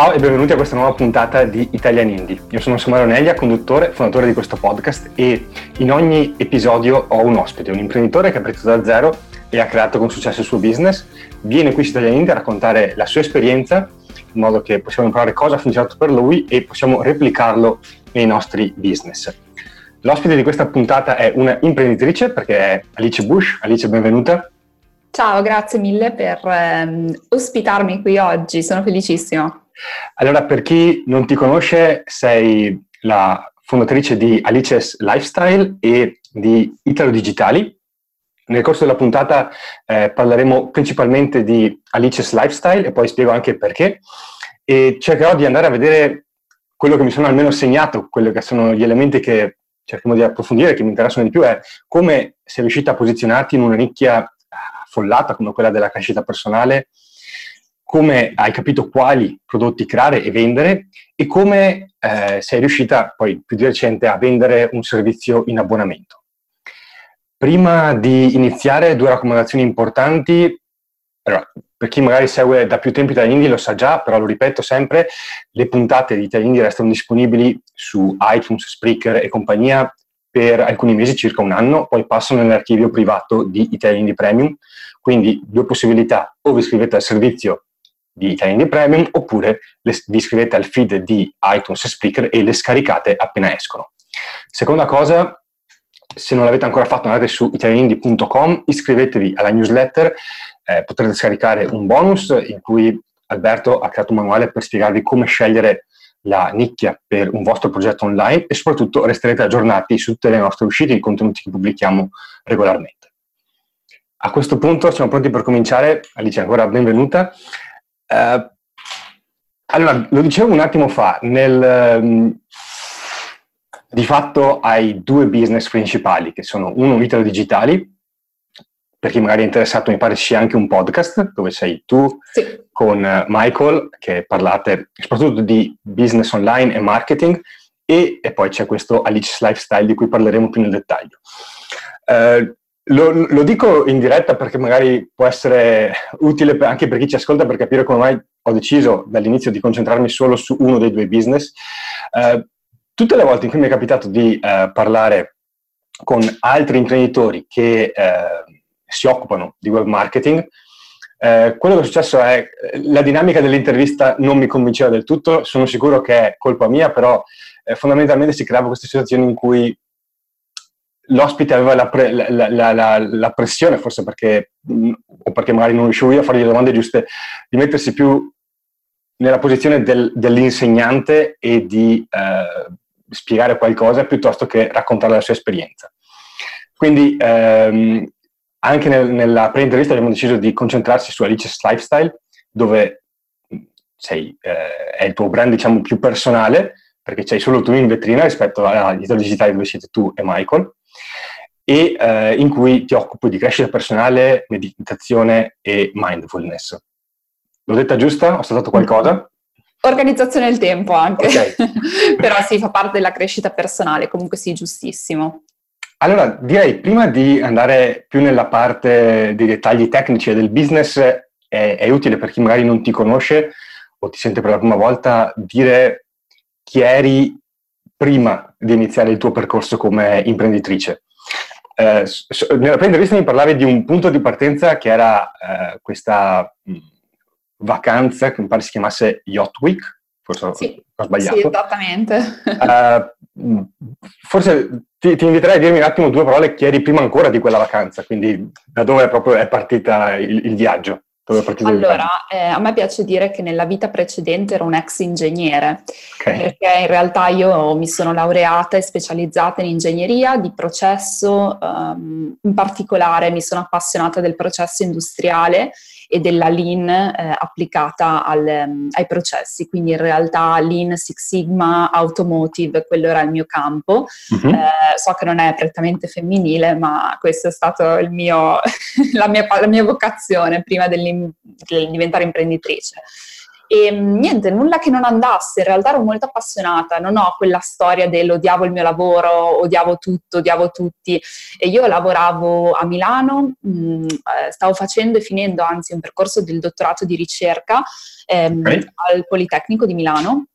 Ciao e benvenuti a questa nuova puntata di Italian Indie. Io sono Samuele Oneglia, conduttore, fondatore di questo podcast e in ogni episodio ho un ospite, un imprenditore che ha partito da zero e ha creato con successo il suo business. Viene qui su Italian Indie a raccontare la sua esperienza in modo che possiamo imparare cosa ha funzionato per lui e possiamo replicarlo nei nostri business. L'ospite di questa puntata è una imprenditrice perché è Alice Bush. Alice, benvenuta. Ciao, grazie mille per ehm, ospitarmi qui oggi, sono felicissima. Allora, per chi non ti conosce, sei la fondatrice di Alice's Lifestyle e di Italo Digitali. Nel corso della puntata eh, parleremo principalmente di Alice's Lifestyle e poi spiego anche perché. E cercherò di andare a vedere quello che mi sono almeno segnato, quelli che sono gli elementi che cerchiamo di approfondire, che mi interessano di più, è come sei riuscita a posizionarti in una nicchia affollata come quella della crescita personale come hai capito quali prodotti creare e vendere e come eh, sei riuscita poi più di recente a vendere un servizio in abbonamento. Prima di iniziare, due raccomandazioni importanti. Allora, per chi magari segue da più tempo Italia Indie lo sa già, però lo ripeto sempre, le puntate di Italia Indie restano disponibili su iTunes, Spreaker e compagnia per alcuni mesi, circa un anno, poi passano nell'archivio privato di Italia Indie Premium. Quindi due possibilità, o vi iscrivete al servizio di Italian Indie Premium oppure le, vi iscrivete al feed di iTunes e Spreaker e le scaricate appena escono. Seconda cosa, se non l'avete ancora fatto andate su italianindie.com, iscrivetevi alla newsletter, eh, potrete scaricare un bonus in cui Alberto ha creato un manuale per spiegarvi come scegliere la nicchia per un vostro progetto online e soprattutto resterete aggiornati su tutte le nostre uscite e i contenuti che pubblichiamo regolarmente. A questo punto siamo pronti per cominciare. Alice, ancora benvenuta. Uh, allora, lo dicevo un attimo fa, nel, um, di fatto hai due business principali, che sono uno Italo Digitali, per chi magari è interessato mi pare ci sia anche un podcast dove sei tu sì. con uh, Michael, che parlate soprattutto di business online e marketing, e, e poi c'è questo Alice Lifestyle di cui parleremo più nel dettaglio. Uh, lo, lo, dico in diretta perché magari può essere utile anche per chi ci ascolta per capire come mai ho deciso dall'inizio di concentrarmi solo su uno dei due business. Uh, tutte le volte in cui mi è capitato di uh, parlare con altri imprenditori che uh, si occupano di web marketing, quello che è successo è la dinamica dell'intervista non mi convinceva del tutto, sono sicuro che è colpa mia, però fondamentalmente si creava questa situazione in cui l'ospite aveva la, pre, la, la, la, pressione, forse perché, o perché magari non riuscivo io a fare le domande giuste, di mettersi più nella posizione del, dell'insegnante e di eh, spiegare qualcosa piuttosto che raccontare la sua esperienza. Quindi ehm, anche nel, nella pre-intervista abbiamo deciso di concentrarsi su Alice's Lifestyle, dove sei, eh, è il tuo brand diciamo più personale, perché c'hai solo tu in vetrina rispetto agli titoli digitali dove siete tu e Michael e eh, in cui ti occupi di crescita personale, meditazione e mindfulness. L'ho detta giusta? Ho saltato qualcosa? Organizzazione del tempo anche, okay. però sì, fa parte della crescita personale, comunque sì, giustissimo. Allora, direi prima di andare più nella parte dei dettagli tecnici e del business, è, è utile per chi magari non ti conosce o ti sente per la prima volta dire chi eri prima di iniziare il tuo percorso come imprenditrice. Eh, nella prima intervista mi parlavi di un punto di partenza che era eh, questa mh, vacanza che mi pare si chiamasse Yacht Week, forse sì, ho sbagliato. Sì, esattamente. Uh, forse ti, ti, inviterei a dirmi un attimo due parole chi eri prima ancora di quella vacanza, quindi da dove proprio è partita il, il viaggio. Allora, eh, a me piace dire che nella vita precedente ero un ex ingegnere, okay. perché in realtà io mi sono laureata e specializzata in ingegneria di processo, um, in particolare mi sono appassionata del processo industriale e della Lean eh, applicata al, um, ai processi, quindi in realtà Lean, Six Sigma, Automotive, quello era il mio campo. Uh-huh. Eh, so che non è prettamente femminile, ma questo è stato il mio, la, mia, la mia vocazione prima di diventare imprenditrice. E mm, niente, nulla che non andasse, in realtà ero molto appassionata, non ho quella storia dell'odiavo il mio lavoro, odiavo tutto, odiavo tutti. E io lavoravo a Milano, mh, mm, eh, stavo facendo e finendo anzi un percorso del dottorato di ricerca ehm, okay. al Politecnico di Milano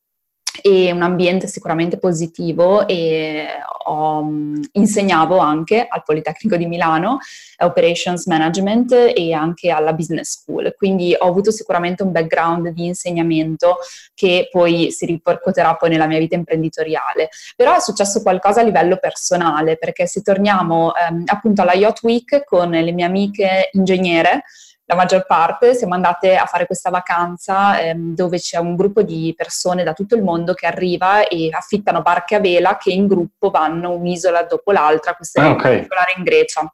e un ambiente sicuramente positivo e ho, mm, insegnavo anche al Politecnico di Milano Operations Management e anche alla Business School, quindi ho avuto sicuramente un background di insegnamento che poi si ripercuoterà poi nella mia vita imprenditoriale. Però è successo qualcosa a livello personale, perché se torniamo ehm, appunto alla Yacht Week con le mie amiche ingegnere, la maggior parte siamo andate a fare questa vacanza ehm, dove c'è un gruppo di persone da tutto il mondo che arriva e affittano barche a vela che in gruppo vanno un'isola dopo l'altra, questa ah, okay. particolare in Grecia.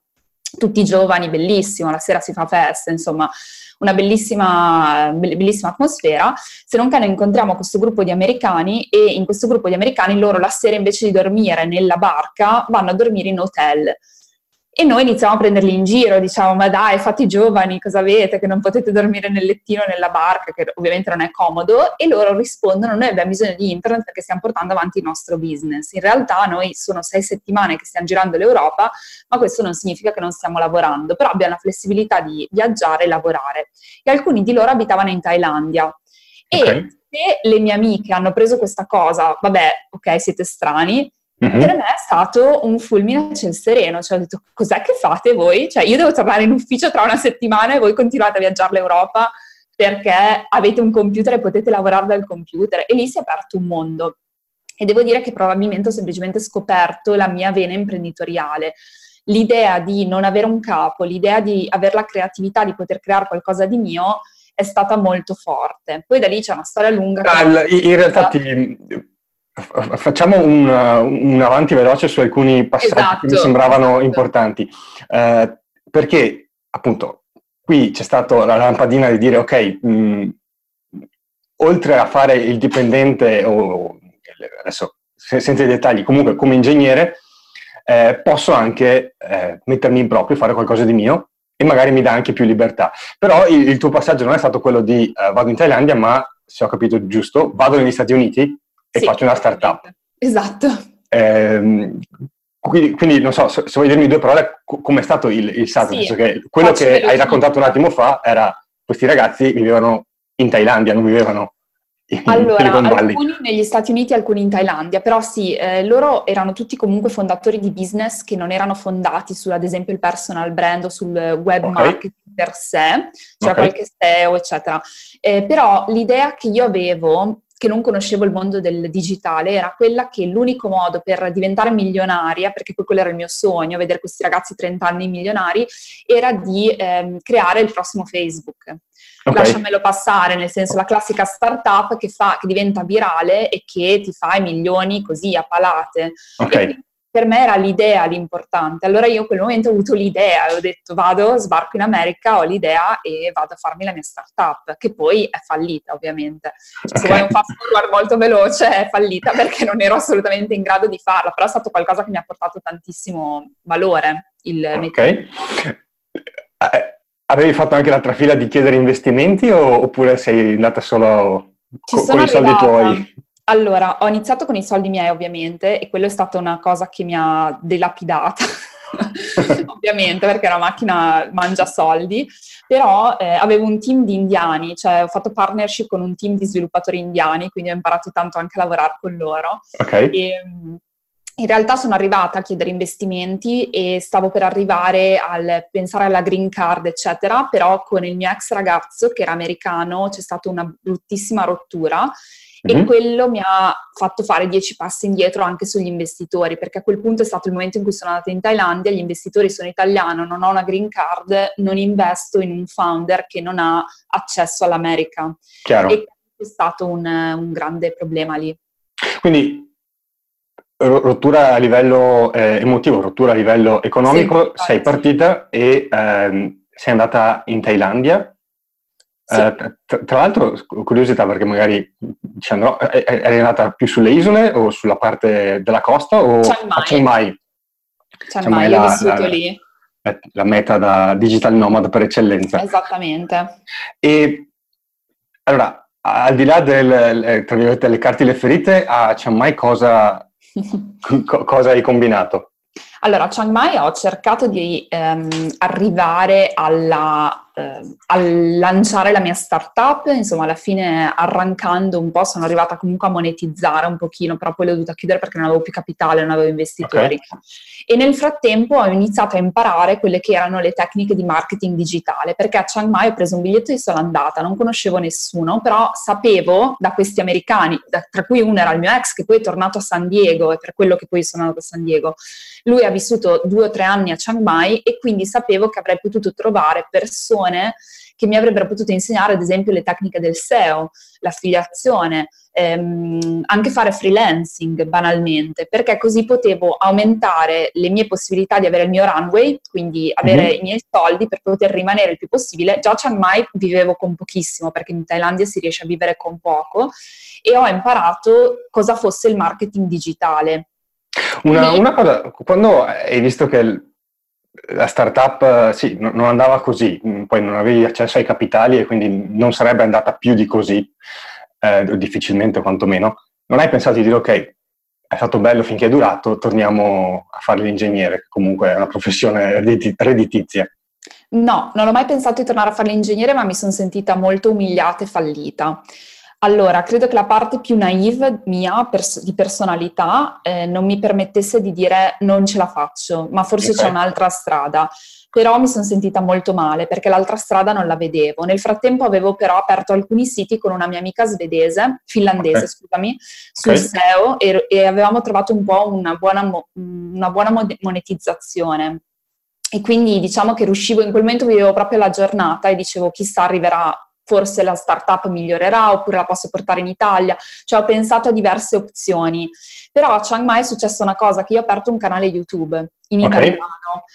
Tutti giovani, bellissimo, la sera si fa festa, insomma una bellissima, bellissima atmosfera, se non che noi incontriamo questo gruppo di americani e in questo gruppo di americani loro la sera invece di dormire nella barca vanno a dormire in hotel. E noi iniziamo a prenderli in giro, diciamo, ma dai, fate i giovani, cosa avete? Che non potete dormire nel lettino nella barca, che ovviamente non è comodo, e loro rispondono, noi abbiamo bisogno di internet perché stiamo portando avanti il nostro business. In realtà noi sono sei settimane che stiamo girando l'Europa, ma questo non significa che non stiamo lavorando, però abbiamo la flessibilità di viaggiare e lavorare. E alcuni di loro abitavano in Thailandia. Okay. E se le mie amiche hanno preso questa cosa, vabbè, ok, siete strani, Mm-hmm. Per me è stato un fulmine a ciel sereno, cioè ho detto cos'è che fate voi? Cioè io devo tornare in ufficio tra una settimana e voi continuate a viaggiare l'Europa perché avete un computer e potete lavorare dal computer e lì si è aperto un mondo. E devo dire che probabilmente ho semplicemente scoperto la mia vena imprenditoriale. L'idea di non avere un capo, l'idea di avere la creatività di poter creare qualcosa di mio è stata molto forte. Poi da lì c'è una storia lunga. Ah, in realtà ti, Facciamo un, un, avanti veloce su alcuni passaggi esatto, che mi esatto, sembravano esatto. importanti, eh, perché appunto qui c'è stata la lampadina di dire ok, mh, oltre a fare il dipendente, o adesso senza i dettagli, comunque come ingegnere, eh, posso anche eh, mettermi in proprio, fare qualcosa di mio e magari mi dà anche più libertà. Però il, il tuo passaggio non è stato quello di uh, vado in Thailandia, ma se ho capito giusto, vado negli Stati Uniti e sì, faccio una startup. Esatto. Eh, quindi, quindi, non so, se, se, vuoi dirmi due parole, come è stato il, il salto? Sì, che quello che hai raccontato un attimo fa era questi ragazzi vivevano in Thailandia, non vivevano allora, alcuni negli Stati Uniti, alcuni in Thailandia, però sì, eh, loro erano tutti comunque fondatori di business che non erano fondati su, ad esempio, il personal brand o sul web okay. marketing per sé, cioè okay. qualche SEO, eccetera. Eh, però l'idea che io avevo che non conoscevo il mondo del digitale era quella che l'unico modo per diventare milionaria, perché poi quello era il mio sogno, vedere questi ragazzi 30 anni milionari, era di ehm, creare il prossimo Facebook. Okay. Lasciamelo passare, nel senso la classica startup che, fa, che diventa virale e che ti fa i milioni così a palate. Okay per me era l'idea l'importante. Allora io in quel momento ho avuto l'idea e ho detto vado, sbarco in America, ho l'idea e vado a farmi la mia startup, che poi è fallita ovviamente. Cioè, okay. Se vuoi un fast forward molto veloce è fallita perché non ero assolutamente in grado di farla, però è stato qualcosa che mi ha portato tantissimo valore. Il ok. Eh, avevi fatto anche l'altra fila di chiedere investimenti o, oppure sei andata solo co- con i soldi tuoi? Allora, ho iniziato con i soldi miei ovviamente e quello è stata una cosa che mi ha delapidata, ovviamente perché la macchina mangia soldi, però eh, avevo un team di indiani, cioè ho fatto partnership con un team di sviluppatori indiani, quindi ho imparato tanto anche a lavorare con loro. Okay. E, in realtà sono arrivata a chiedere investimenti e stavo per arrivare al pensare alla green card, eccetera, però con il mio ex ragazzo che era americano c'è stata una bruttissima rottura e mm-hmm. quello mi ha fatto fare dieci passi indietro anche sugli investitori, perché a quel punto è stato il momento in cui sono andata in Thailandia, gli investitori sono italiani, non ho una green card, non investo in un founder che non ha accesso all'America. Chiaro. E è stato un, un grande problema lì. Quindi rottura a livello eh, emotivo, rottura a livello economico, sì, sei partita sì. e ehm, sei andata in Thailandia sì. Eh, tra, tra, l'altro, curiosità perché magari dicendo, eri andata più sulle isole o sulla parte della costa o a Chiang Mai? Chiang Mai, ho vissuto la, lì. La, la meta da digital nomad per eccellenza. Esattamente. E allora, al di là del, tra virgolette, delle cartine ferite, a Chiang Mai cosa, cosa hai combinato? Allora, a Chiang Mai ho cercato di ehm, arrivare alla eh, al lanciare la mia startup, insomma, alla fine arrancando un po', sono arrivata comunque a monetizzare un pochino, però poi l'ho dovuta chiudere perché non avevo più capitale, non avevo investitori. Okay. E nel frattempo ho iniziato a imparare quelle che erano le tecniche di marketing digitale, perché a Chiang Mai ho preso un biglietto di sola andata, non conoscevo nessuno, però sapevo da questi americani, da, tra cui uno era il mio ex che poi è tornato a San Diego, e per quello che poi sono andata a San Diego. Lui ha vissuto due o tre anni a Chiang Mai e quindi sapevo che avrei potuto trovare persone che mi avrebbero potuto insegnare ad esempio le tecniche del SEO, l'affiliazione, ehm, anche fare freelancing banalmente, perché così potevo aumentare le mie possibilità di avere il mio runway, quindi avere mm-hmm. i miei soldi per poter rimanere il più possibile. Già a Chiang Mai vivevo con pochissimo, perché in Thailandia si riesce a vivere con poco, e ho imparato cosa fosse il marketing digitale. Una, una cosa, quando hai visto che la startup sì, non andava così, mm, poi non avevi accesso ai capitali e quindi non sarebbe andata più di così, eh, difficilmente quantomeno. Non hai pensato di dire ok, è stato bello finché è durato, torniamo a fare l'ingegnere, che comunque è una professione redditizia. No, non ho mai pensato di tornare a fare l'ingegnere, ma mi sono sentita molto umiliata e fallita. Allora, credo che la parte più naive mia pers- di personalità eh, non mi permettesse di dire non ce la faccio, ma forse okay. c'è un'altra strada. Però mi sono sentita molto male perché l'altra strada non la vedevo. Nel frattempo avevo però aperto alcuni siti con una mia amica svedese, finlandese, okay. scusami, sul okay. SEO e, e, avevamo trovato un po' una buona, mo- una buona monetizzazione. E quindi diciamo che riuscivo, in quel momento vivevo proprio la giornata e dicevo chissà arriverà forse la startup migliorerà oppure la posso portare in Italia, cioè ho pensato a diverse opzioni. Però a Chiang Mai è successa una cosa, che io ho aperto un canale YouTube in okay. italiano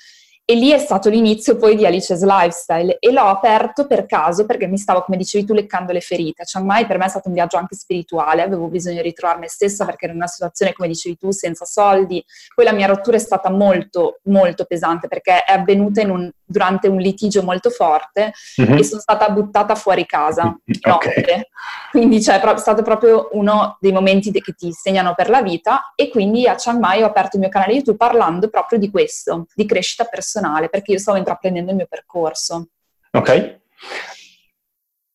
e lì è stato l'inizio poi di Alice's Lifestyle e l'ho aperto per caso perché mi stavo, come dicevi tu, leccando le ferite. Chiang Mai per me è stato un viaggio anche spirituale, avevo bisogno di ritrovare me stessa perché ero in una situazione, come dicevi tu, senza soldi. Poi la mia rottura è stata molto, molto pesante perché è avvenuta un, durante un litigio molto forte mm-hmm. e sono stata buttata fuori casa okay. Quindi cioè, è stato proprio uno dei momenti che ti segnano per la vita e quindi a Chiang Mai ho aperto il mio canale YouTube parlando proprio di questo, di crescita personale perché io stavo intraprendendo il mio percorso. Ok.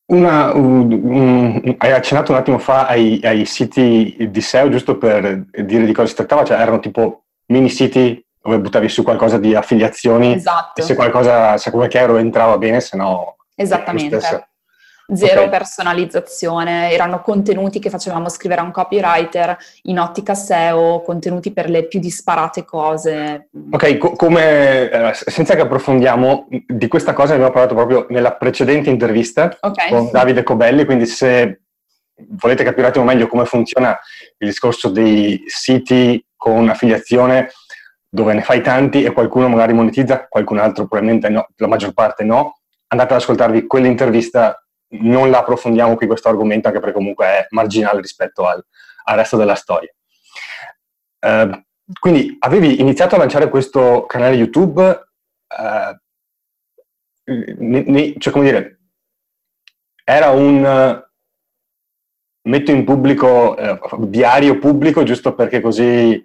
Una, un, un, hai accennato un attimo fa ai, ai, siti di SEO, giusto per dire di cosa si trattava, cioè erano tipo mini siti dove buttavi su qualcosa di affiliazioni esatto. e se qualcosa, se qualche euro entrava bene, se no... Esattamente zero okay. personalizzazione, erano contenuti che facevamo scrivere a un copywriter in ottica SEO, contenuti per le più disparate cose. Ok, co- come, eh, senza che approfondiamo, di questa cosa abbiamo parlato proprio nella precedente intervista okay. con Davide Cobelli, quindi se volete capire un attimo meglio come funziona il discorso dei siti con affiliazione, dove ne fai tanti e qualcuno magari monetizza, qualcun altro probabilmente no, la maggior parte no, andate ad ascoltarvi quell'intervista non la approfondiamo qui questo argomento anche perché comunque è marginale rispetto al, al resto della storia. Uh, quindi avevi iniziato a lanciare questo canale YouTube, uh, ne, ne, cioè come dire, era un metto in pubblico, diario pubblico, giusto perché così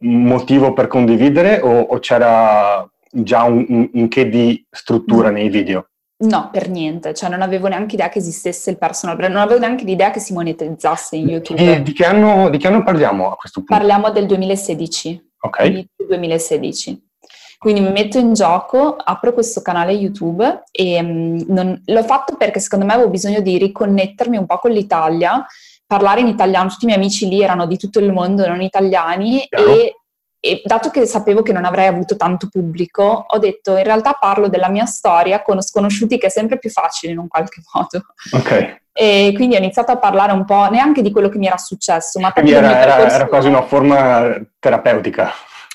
motivo per condividere o, o c'era già un, un, un che di struttura nei video? No, per niente, cioè non avevo neanche idea che esistesse il personal brand, non avevo neanche l'idea che si monetizzasse in YouTube. E di che anno, di che anno parliamo a questo punto? Parliamo del 2016. Ok. 2016. Quindi mi metto in gioco, apro questo canale YouTube e um, non, l'ho fatto perché secondo me avevo bisogno di riconnettermi un po' con l'Italia, parlare in italiano, tutti i miei amici lì erano di tutto il mondo, non italiani, e e dato che sapevo che non avrei avuto tanto pubblico, ho detto in realtà parlo della mia storia con sconosciuti che è sempre più facile in un qualche modo. Ok. E quindi ho iniziato a parlare un po' neanche di quello che mi era successo, ma quindi era, era, era quasi una forma terapeutica.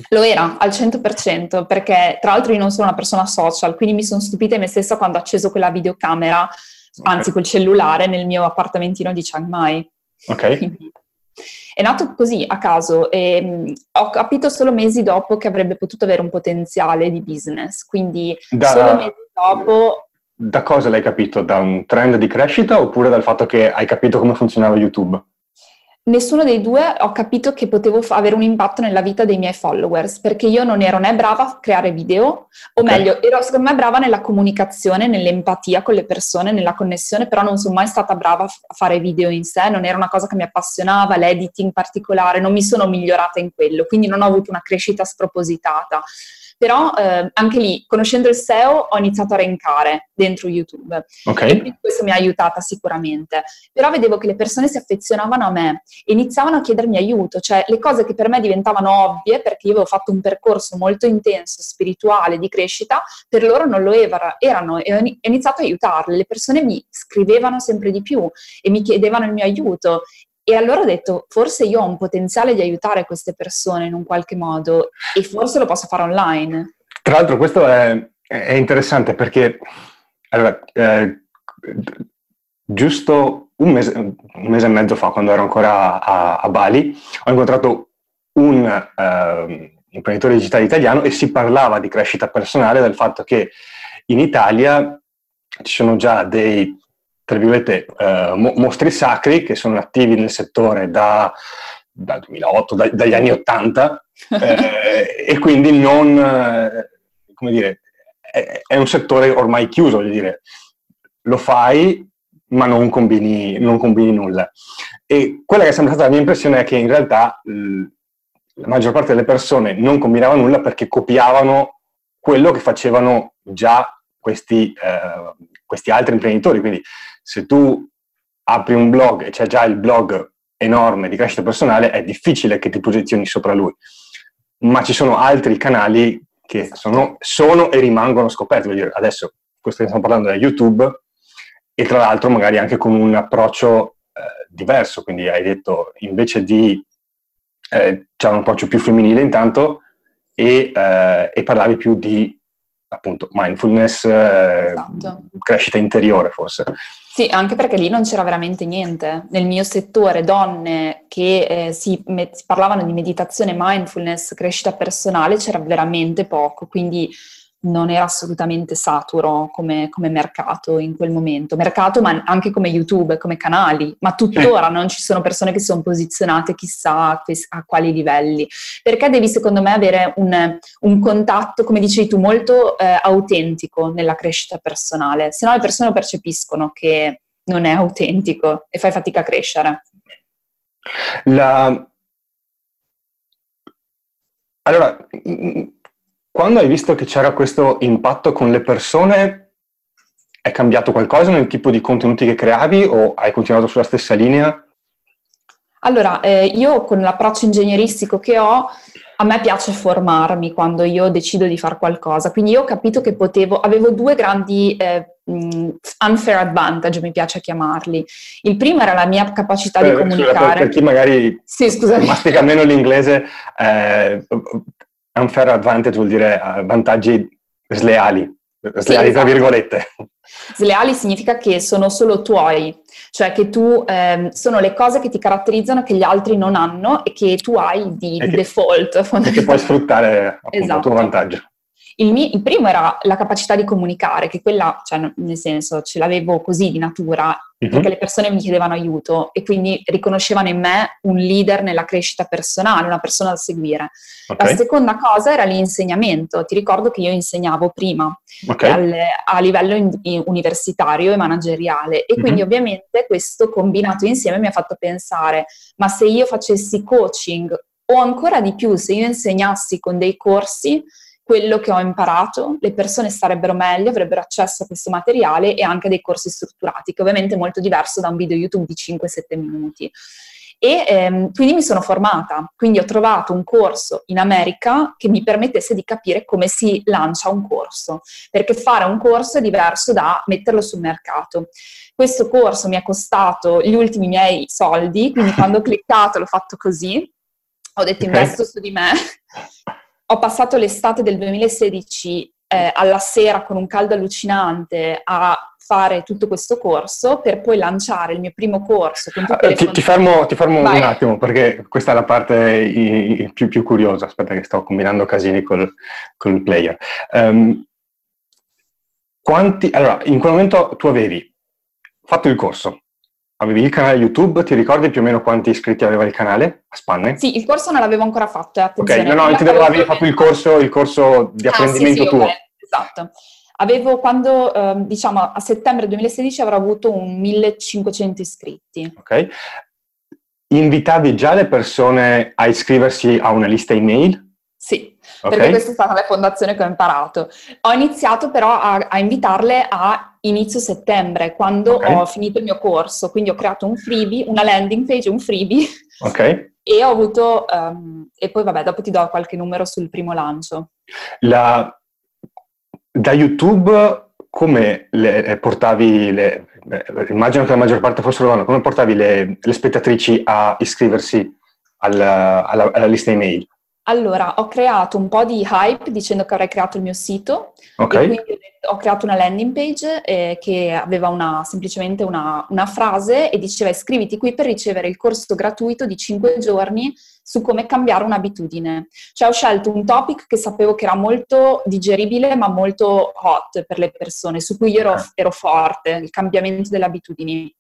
Lo era al 100% perché tra l'altro io non sono una persona social, quindi mi sono stupita me stessa quando ho acceso quella videocamera, okay. anzi col cellulare nel mio appartamentino di Chiang Mai. Ok. È nato così a caso e mh, mm, ho capito solo mesi dopo che avrebbe potuto avere un potenziale di business, quindi da... solo mesi dopo da cosa l'hai capito? Da un trend di crescita oppure dal fatto che hai capito come funzionava YouTube? Nessuno dei due ho capito che potevo f- avere un impatto nella vita dei miei followers, perché io non ero né brava a creare video, o okay. meglio, ero secondo me brava nella comunicazione, nell'empatia con le persone, nella connessione, però non sono mai stata brava a, fare video in sé, non era una cosa che mi appassionava, l'editing in particolare, non mi sono migliorata in quello, quindi non ho avuto una crescita spropositata. Però eh, anche lì, conoscendo il SEO, ho iniziato a renkare dentro YouTube. Okay. Questo mi ha aiutata sicuramente. Però vedevo che le persone si affezionavano a me e iniziavano a chiedermi aiuto, cioè le cose che per me diventavano ovvie, perché io avevo fatto un percorso molto intenso, spirituale, di crescita, per loro non lo erano e ho iniziato a aiutarle. Le persone mi scrivevano sempre di più e mi chiedevano il mio aiuto e allora ho detto, forse io ho un potenziale di aiutare queste persone in un qualche modo e forse lo posso fare online. Tra l'altro questo è, è interessante perché allora, eh, giusto un mese, un mese, e mezzo fa, quando ero ancora a, a Bali, ho incontrato un eh, imprenditore digitale italiano e si parlava di crescita personale, del fatto che in Italia ci sono già dei tra virgolette, eh, mostri sacri che sono attivi nel settore da, dal 2008, da, dagli anni 80 eh, e quindi non, eh, come dire, è, è, un settore ormai chiuso, voglio dire, lo fai ma non combini, non combini nulla. E quella che è sempre stata la mia impressione è che in realtà la maggior parte delle persone non combinava nulla perché copiavano quello che facevano già questi, eh, questi altri imprenditori. Quindi se tu apri un blog e c'è già il blog enorme di crescita personale, è difficile che ti posizioni sopra lui. Ma ci sono altri canali che sono, sono e rimangono scoperti. Dire, adesso questo che stiamo parlando è YouTube e tra l'altro magari anche con un approccio eh, diverso, quindi hai detto invece di eh, c'è un approccio più femminile intanto e, eh, e parlavi più di appunto mindfulness, eh, esatto. crescita interiore forse. Sì, anche perché lì non c'era veramente niente. Nel mio settore, donne che eh, si, me- si, parlavano di meditazione, mindfulness, crescita personale, c'era veramente poco. Quindi non era assolutamente saturo come, come, mercato in quel momento. Mercato, ma anche come YouTube, come canali. Ma tuttora non ci sono persone che sono posizionate chissà a, quali livelli. Perché devi, secondo me, avere un, un contatto, come dicevi tu, molto eh, autentico nella crescita personale. Se no le persone percepiscono che non è autentico e fai fatica a crescere. La... Allora, quando hai visto che c'era questo impatto con le persone, è cambiato qualcosa nel tipo di contenuti che creavi o hai continuato sulla stessa linea? Allora, eh, io con l'approccio ingegneristico che ho, a me piace formarmi quando io decido di fare qualcosa, quindi io ho capito che potevo, avevo due grandi eh, unfair advantage, mi piace chiamarli. Il primo era la mia capacità eh, di comunicare. Per, per chi magari sì, mastica meno l'inglese, eh, unfair advantage vuol dire uh, vantaggi sleali, sleali sì, tra esatto. virgolette. Sleali significa che sono solo tuoi, cioè che tu ehm, sono le cose che ti caratterizzano che gli altri non hanno e che tu hai di, di che, default. E che puoi sfruttare appunto, esatto. a tuo vantaggio. Il, mio, il, primo era la capacità di comunicare, che quella, cioè, nel senso, ce l'avevo così di natura, uh-huh. perché le persone mi chiedevano aiuto e quindi riconoscevano in me un leader nella crescita personale, una persona da seguire. Okay. La seconda cosa era l'insegnamento. Ti ricordo che io insegnavo prima okay. al, a livello in, universitario e manageriale e uh-huh. quindi ovviamente questo combinato insieme mi ha fatto pensare, ma se io facessi coaching o ancora di più, se io insegnassi con dei corsi, quello che ho imparato, le persone starebbero meglio, avrebbero accesso a questo materiale e anche dei corsi strutturati, che ovviamente è molto diverso da un video YouTube di 5-7 minuti. E ehm, quindi mi sono formata, quindi ho trovato un corso in America che mi permettesse di capire come si lancia un corso, perché fare un corso è diverso da metterlo sul mercato. Questo corso mi è costato gli ultimi miei soldi, quindi quando ho cliccato l'ho fatto così, ho detto okay. investo su di me ho passato l'estate del 2016 eh, alla sera con un caldo allucinante a fare tutto questo corso per poi lanciare il mio primo corso. Eh, ti, ti, fermo, ti fermo un attimo perché questa è la parte i, i più, più, curiosa. Aspetta che sto combinando casini col, col player. Um, quanti... Allora, in quel momento tu avevi fatto il corso, avevi il canale YouTube, ti ricordi più o meno quanti iscritti aveva il canale a spanne? Sì, il corso non l'avevo ancora fatto, eh, attenzione. Ok, no, no, intendevo avevi fatto il corso, il corso di apprendimento ah, sì, sì, tuo. Okay, esatto. Avevo quando, eh, diciamo, a settembre 2016 avrò avuto un 1500 iscritti. Ok. Invitavi già le persone a iscriversi a una lista email? Sì, okay. perché questa è stata la fondazione che ho imparato. Ho iniziato però a, a invitarle a inizio settembre, quando okay. ho finito il mio corso, quindi ho creato un freebie, una landing page, un freebie. Ok. E ho avuto, um, e poi vabbè, dopo ti do qualche numero sul primo lancio. La, da YouTube come le portavi le, immagino che la maggior parte fossero donne, come portavi le, le spettatrici a iscriversi alla, alla, alla lista email? Allora, ho creato un po' di hype dicendo che avrei creato il mio sito. Ok. quindi ho creato una landing page eh, che aveva una, semplicemente una, una, frase e diceva iscriviti qui per ricevere il corso gratuito di 5 giorni su come cambiare un'abitudine. Cioè ho scelto un topic che sapevo che era molto digeribile ma molto hot per le persone, su cui io ero, ero forte, il cambiamento delle abitudini.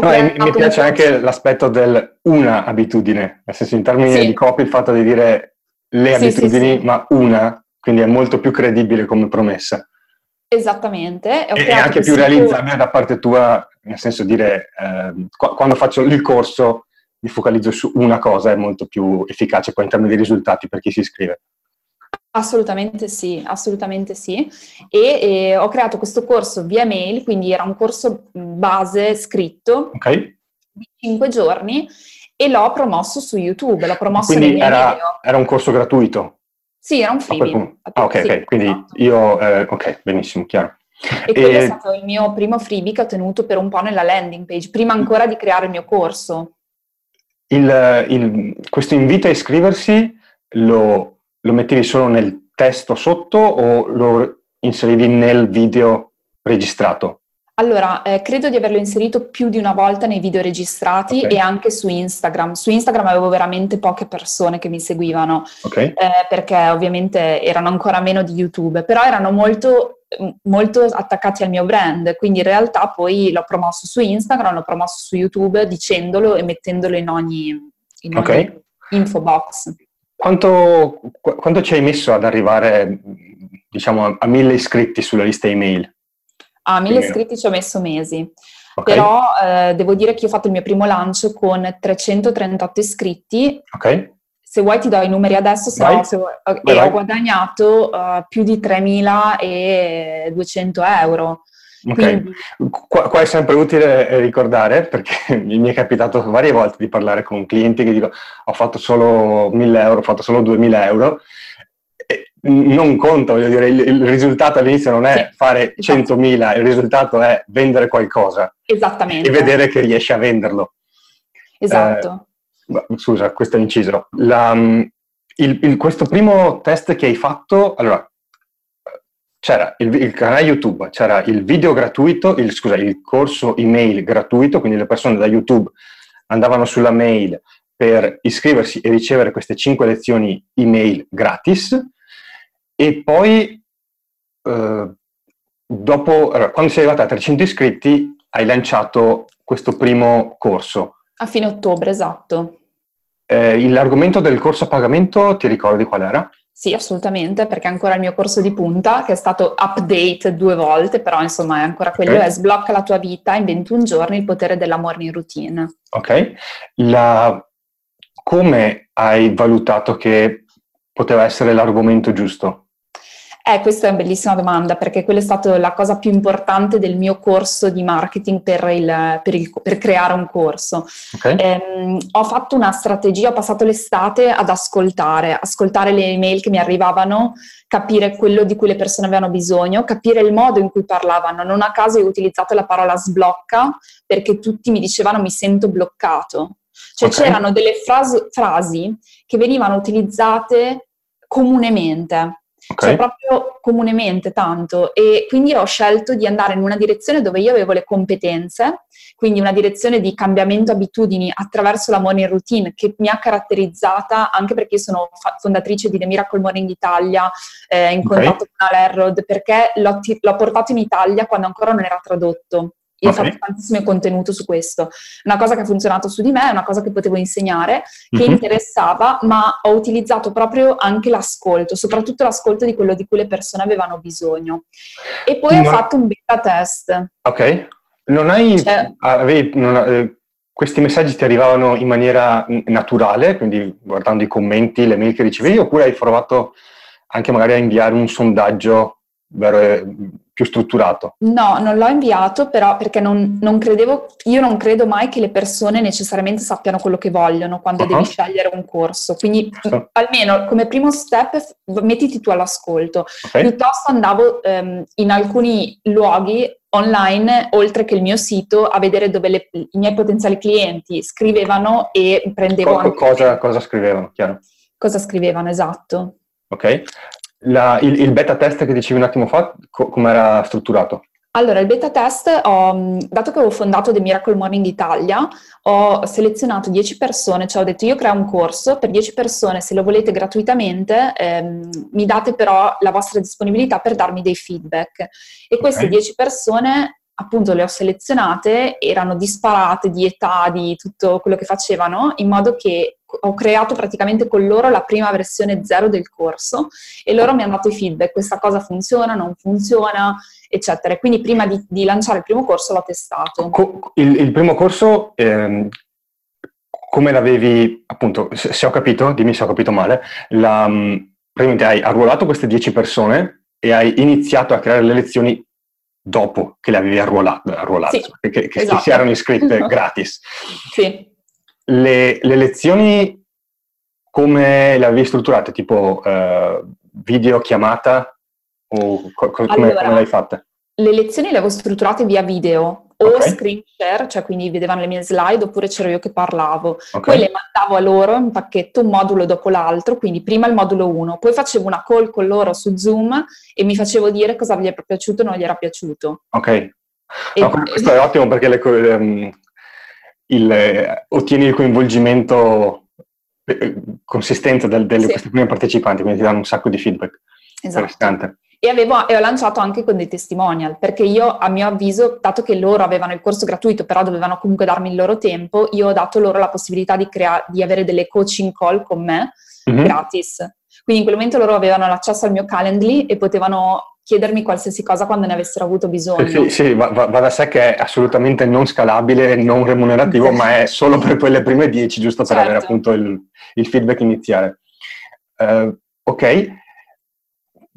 No, mi piace anche l'aspetto del una abitudine, nel senso in termini sì. di copy il fatto di dire le sì, abitudini, sì, sì. ma una, quindi è molto più credibile come promessa. Esattamente. E anche più realizzabile da parte tua, nel senso dire, eh, quando faccio il corso mi focalizzo su una cosa, è molto più efficace poi in termini di risultati per chi si iscrive. Assolutamente sì, assolutamente sì. E, e, ho creato questo corso via mail, quindi era un corso base scritto okay. di 5 giorni e l'ho promosso su YouTube, l'ho promosso Quindi nei era, video. era un corso gratuito? Sì, era un freebie. Ah, ok, sì, ok, quindi esatto. io, eh, ok, benissimo, chiaro. E, e quello è stato il mio primo freebie che ho tenuto per un po' nella landing page, prima ancora di creare il mio corso. Il, il, questo invito a iscriversi lo, lo mettevi solo nel testo sotto o lo inserivi nel video registrato? Allora, eh, credo di averlo inserito più di una volta nei video registrati okay. e anche su Instagram. Su Instagram avevo veramente poche persone che mi seguivano, okay. eh, perché ovviamente erano ancora meno di YouTube, però erano molto, molto attaccati al mio brand, quindi in realtà poi l'ho promosso su Instagram, l'ho promosso su YouTube dicendolo e mettendolo in ogni, in okay. ogni info box. Quanto, quanto ci hai messo ad arrivare diciamo, a mille iscritti sulla lista email? A mille iscritti ci ho messo mesi. Okay. Però eh, devo dire che ho fatto il mio primo lancio con 338 iscritti. Ok. Se vuoi ti do i numeri adesso, se no, se vuoi, vai, e vai. ho guadagnato uh, più di 3.200 euro. Ok, qua, qua, è sempre utile ricordare, perché mi è capitato varie volte di parlare con clienti che dico ho fatto solo 1.000 euro, ho fatto solo 2.000 euro, non conta, voglio dire, il, il risultato all'inizio non è sì, fare esatto. 100.000, il risultato è vendere qualcosa. Esattamente. E vedere che riesci a venderlo. Esatto. Eh, scusa, questo è inciso. La, mm, il, il, questo primo test che hai fatto, allora, c'era il, il, canale YouTube, c'era il video gratuito, il, scusa, il corso email gratuito, quindi le persone da YouTube andavano sulla mail per iscriversi e ricevere queste 5 lezioni email gratis e poi, eh, dopo, allora, quando sei arrivata a 300 iscritti, hai lanciato questo primo corso. A fine ottobre, esatto. Eh, l'argomento del corso a pagamento, ti ricordi qual era? Sì, assolutamente, perché è ancora il mio corso di punta, che è stato update due volte, però insomma è ancora quello, okay. è sblocca la tua vita in 21 giorni, il potere della morning routine. Ok. La... Come hai valutato che poteva essere l'argomento giusto? Eh, questa è una bellissima domanda perché quella è stata la cosa più importante del mio corso di marketing per, il, per, il, per creare un corso. Okay. Eh, ho fatto una strategia, ho passato l'estate ad ascoltare, ascoltare le email che mi arrivavano, capire quello di cui le persone avevano bisogno, capire il modo in cui parlavano. Non a caso ho utilizzato la parola sblocca perché tutti mi dicevano mi sento bloccato. Cioè okay. c'erano delle frasi, frasi che venivano utilizzate comunemente. Okay. Cioè proprio comunemente tanto e quindi ho scelto di andare in una direzione dove io avevo le competenze, quindi una direzione di cambiamento abitudini attraverso la morning routine che mi ha caratterizzata anche perché sono fondatrice di The Miracle Morning Italia, eh, in contatto con Alerrod, perché l'ho, l'ho portato in Italia quando ancora non era tradotto. Io okay. ho fatto tantissimo contenuto su questo. Una cosa che ha funzionato su di me, una cosa che potevo insegnare, che uh-huh. interessava, ma ho utilizzato proprio anche l'ascolto, soprattutto l'ascolto di quello di cui le persone avevano bisogno. E poi ma... ho fatto un beta test. Ok. Non hai... Cioè... Avevi, non, eh, questi messaggi ti arrivavano in maniera naturale, quindi guardando i commenti, le mail che ricevevi, oppure hai provato anche magari a inviare un sondaggio vero, più strutturato? No, non l'ho inviato però perché non, non, credevo, io non credo mai che le persone necessariamente sappiano quello che vogliono quando uh-huh. devi scegliere un corso. Quindi uh-huh. almeno come primo step mettiti tu all'ascolto. Okay. Piuttosto andavo um, in alcuni luoghi online, oltre che il mio sito, a vedere dove le, i miei potenziali clienti scrivevano e prendevo Co-. Cosa, cosa scrivevano, chiaro? Cosa scrivevano, esatto. Ok. La, il, il, beta test che dicevi un attimo fa, co- come era strutturato? Allora, il beta test, ho, dato che avevo fondato The Miracle Morning Italia, ho selezionato 10 persone, cioè ho detto io creo un corso per 10 persone, se lo volete gratuitamente, ehm, mi date però la vostra disponibilità per darmi dei feedback. E queste okay. 10 persone appunto le ho selezionate, erano disparate di età, di tutto quello che facevano, in modo che ho creato praticamente con loro la prima versione zero del corso e loro mi hanno dato i feedback, questa cosa funziona, non funziona, eccetera. Quindi prima di, di lanciare il primo corso l'ho testato. Il, il primo corso, ehm, come l'avevi, appunto, se, se, ho capito, dimmi se ho capito male, la, praticamente hai arruolato queste 10 persone e hai iniziato a creare le lezioni dopo che le avevi arruolate, arruolate sì, che, che esatto. si erano iscritte gratis. Sì. Le, le, lezioni come le avevi strutturate? Tipo uh, video chiamata o co- come, allora, come l'hai fatta? Le lezioni le avevo strutturate via video o okay. screen share, cioè quindi vedevano le mie slide, oppure c'ero io che parlavo. Okay. Poi le mandavo a loro in pacchetto un modulo dopo l'altro, quindi prima il modulo 1, poi facevo una call con loro su Zoom e mi facevo dire cosa gli era piaciuto o non gli era piaciuto. Ok. E, no, questo è ottimo perché le, um, il, ottieni il coinvolgimento eh, consistente del, delle sì. queste prime partecipanti, quindi ti danno un sacco di feedback. Esatto. E, avevo, e, ho lanciato anche con dei testimonial, perché io a mio avviso, dato che loro avevano il corso gratuito, però dovevano comunque darmi il loro tempo, io ho dato loro la possibilità di, crea- di avere delle coaching call con me mm-hmm. gratis. Quindi in quel momento loro avevano l'accesso al mio Calendly e potevano chiedermi qualsiasi cosa quando ne avessero avuto bisogno. Sì, sì va, va, da sé che è assolutamente non scalabile, non remunerativo, ma è solo per quelle prime 10, giusto per certo. avere appunto il, il feedback iniziale. Uh, ok,